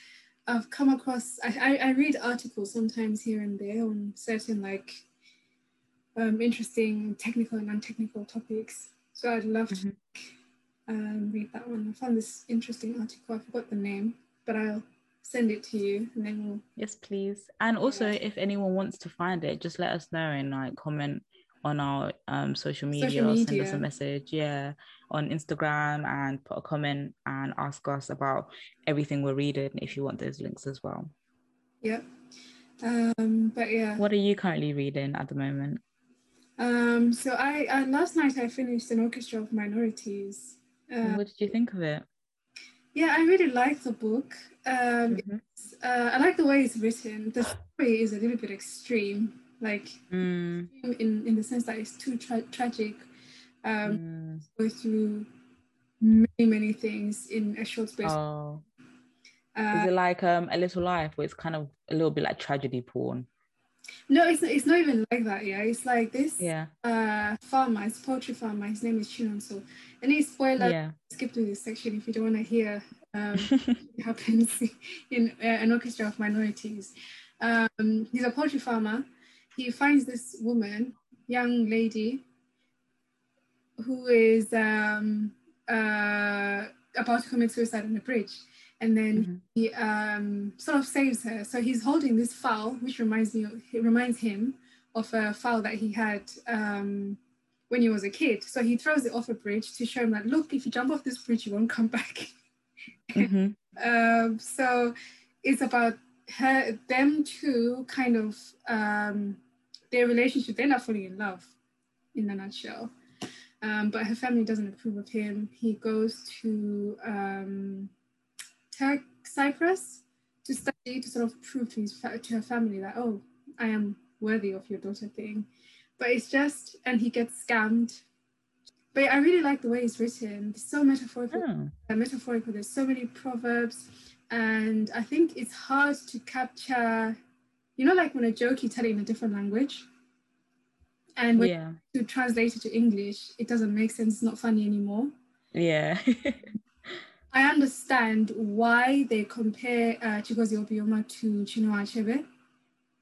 I've come across. I, I, I read articles sometimes here and there on certain like um, interesting technical and non-technical topics. So I'd love mm-hmm. to um, read that one. I found this interesting article. I forgot the name, but I'll send it to you and then we'll yes please. And also yeah. if anyone wants to find it just let us know and like comment on our um social media, social media. or send us a message yeah on instagram and put a comment and ask us about everything we're reading if you want those links as well. Yep. Um but yeah. What are you currently reading at the moment? Um so i uh, last night i finished an orchestra of minorities. Uh, what did you think of it? yeah, I really like the book. Um, mm-hmm. uh, I like the way it's written. The story is a little bit extreme, like mm. in in the sense that it's too tra- tragic. Um, mm. Go through many many things in a short space. Oh. Uh, is it like um, a little life, where it's kind of a little bit like tragedy porn? No, it's it's not even like that. Yeah, it's like this. Yeah. Uh, farmer, it's poultry farmer. His name is Chinonso. Any spoiler? Yeah. Skip to this section if you don't want to hear. Um, happens in uh, an orchestra of minorities. Um, he's a poultry farmer. He finds this woman, young lady, who is um, uh, about to commit suicide on the bridge and then mm-hmm. he um, sort of saves her. So he's holding this fowl, which reminds me, it reminds him of a fowl that he had um, when he was a kid. So he throws it off a bridge to show him that, look, if you jump off this bridge, you won't come back. Mm-hmm. um, so it's about her, them two kind of um, their relationship. They're not fully in love, in a nutshell. Um, but her family doesn't approve of him. He goes to um, Turk Cyprus to study to sort of prove to his to her family that oh I am worthy of your daughter thing, but it's just and he gets scammed. But I really like the way it's written. It's so metaphorical. Oh. Uh, metaphorical. There's so many proverbs, and I think it's hard to capture. You know, like when a joke you tell it in a different language, and when yeah. you translate it to English, it doesn't make sense. It's not funny anymore. Yeah. I understand why they compare uh, Chigozie Obioma to Chinua Achebe.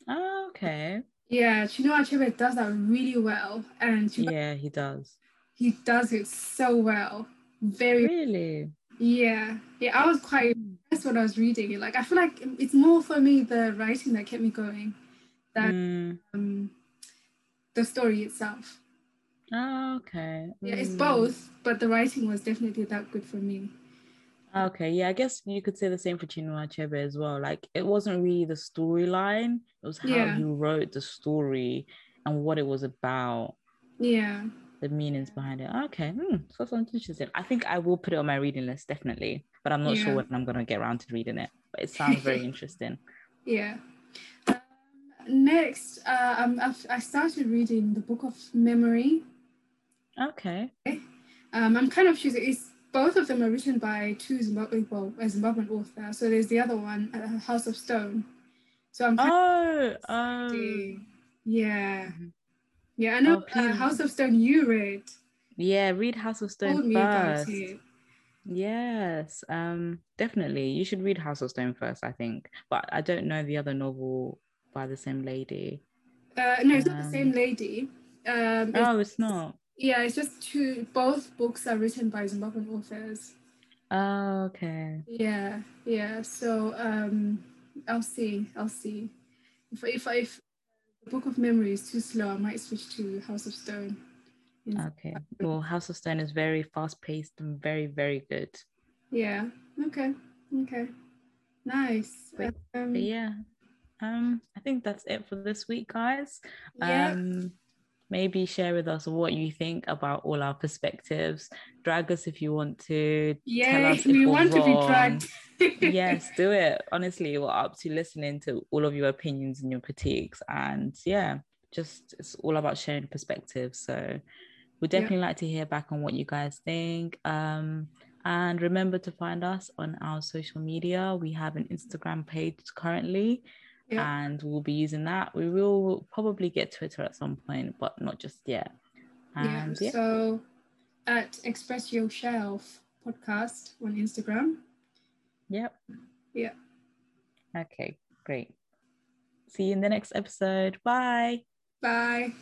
Oh, okay. Yeah, Chinua Achebe does that really well, and Chinua, yeah, he does. He does it so well. Very really. Yeah, yeah. I was quite impressed when I was reading it. Like, I feel like it's more for me the writing that kept me going than mm. um, the story itself. Oh, okay. Yeah, it's mm. both, but the writing was definitely that good for me. Okay, yeah, I guess you could say the same for Chinua Achebe as well. Like it wasn't really the storyline; it was how yeah. you wrote the story and what it was about. Yeah, the meanings behind it. Okay, hmm, so sounds interesting. I think I will put it on my reading list definitely, but I'm not yeah. sure when I'm gonna get around to reading it. But it sounds very interesting. Yeah. Um, next, uh, um, I've, I started reading the Book of Memory. Okay. Um, I'm kind of choosing. It's both of them are written by two Zimbabwe, well, a Zimbabwean author. So there's the other one, uh, House of Stone. So I'm. Oh, um, yeah, mm-hmm. Yeah. I know oh, uh, House of Stone. You read. Yeah, read House of Stone first. Yes, um, definitely. You should read House of Stone first, I think. But I don't know the other novel by the same lady. Uh, no, it's um, not the same um, lady. Um, oh, it's not. Yeah, it's just two. Both books are written by Zimbabwean authors. Oh, okay. Yeah, yeah. So um, I'll see. I'll see. If if if Book of Memory is too slow, I might switch to House of Stone. Okay. Well, House of Stone is very fast paced and very very good. Yeah. Okay. Okay. Nice. But, um, but yeah. Um, I think that's it for this week, guys. Yeah. Um, maybe share with us what you think about all our perspectives. Drag us if you want to. Yeah, we want wrong. to be dragged. yes, do it. Honestly, we're up to listening to all of your opinions and your critiques. And yeah, just it's all about sharing perspectives. So we'd definitely yeah. like to hear back on what you guys think. Um, and remember to find us on our social media. We have an Instagram page currently Yeah. and we'll be using that. We will probably get Twitter at some point, but not just yet. Yeah. And yeah, So at Express Yo Shelf podcast on Instagram. yep. Yeah. Okay, great. See you in the next episode. Bye. Bye.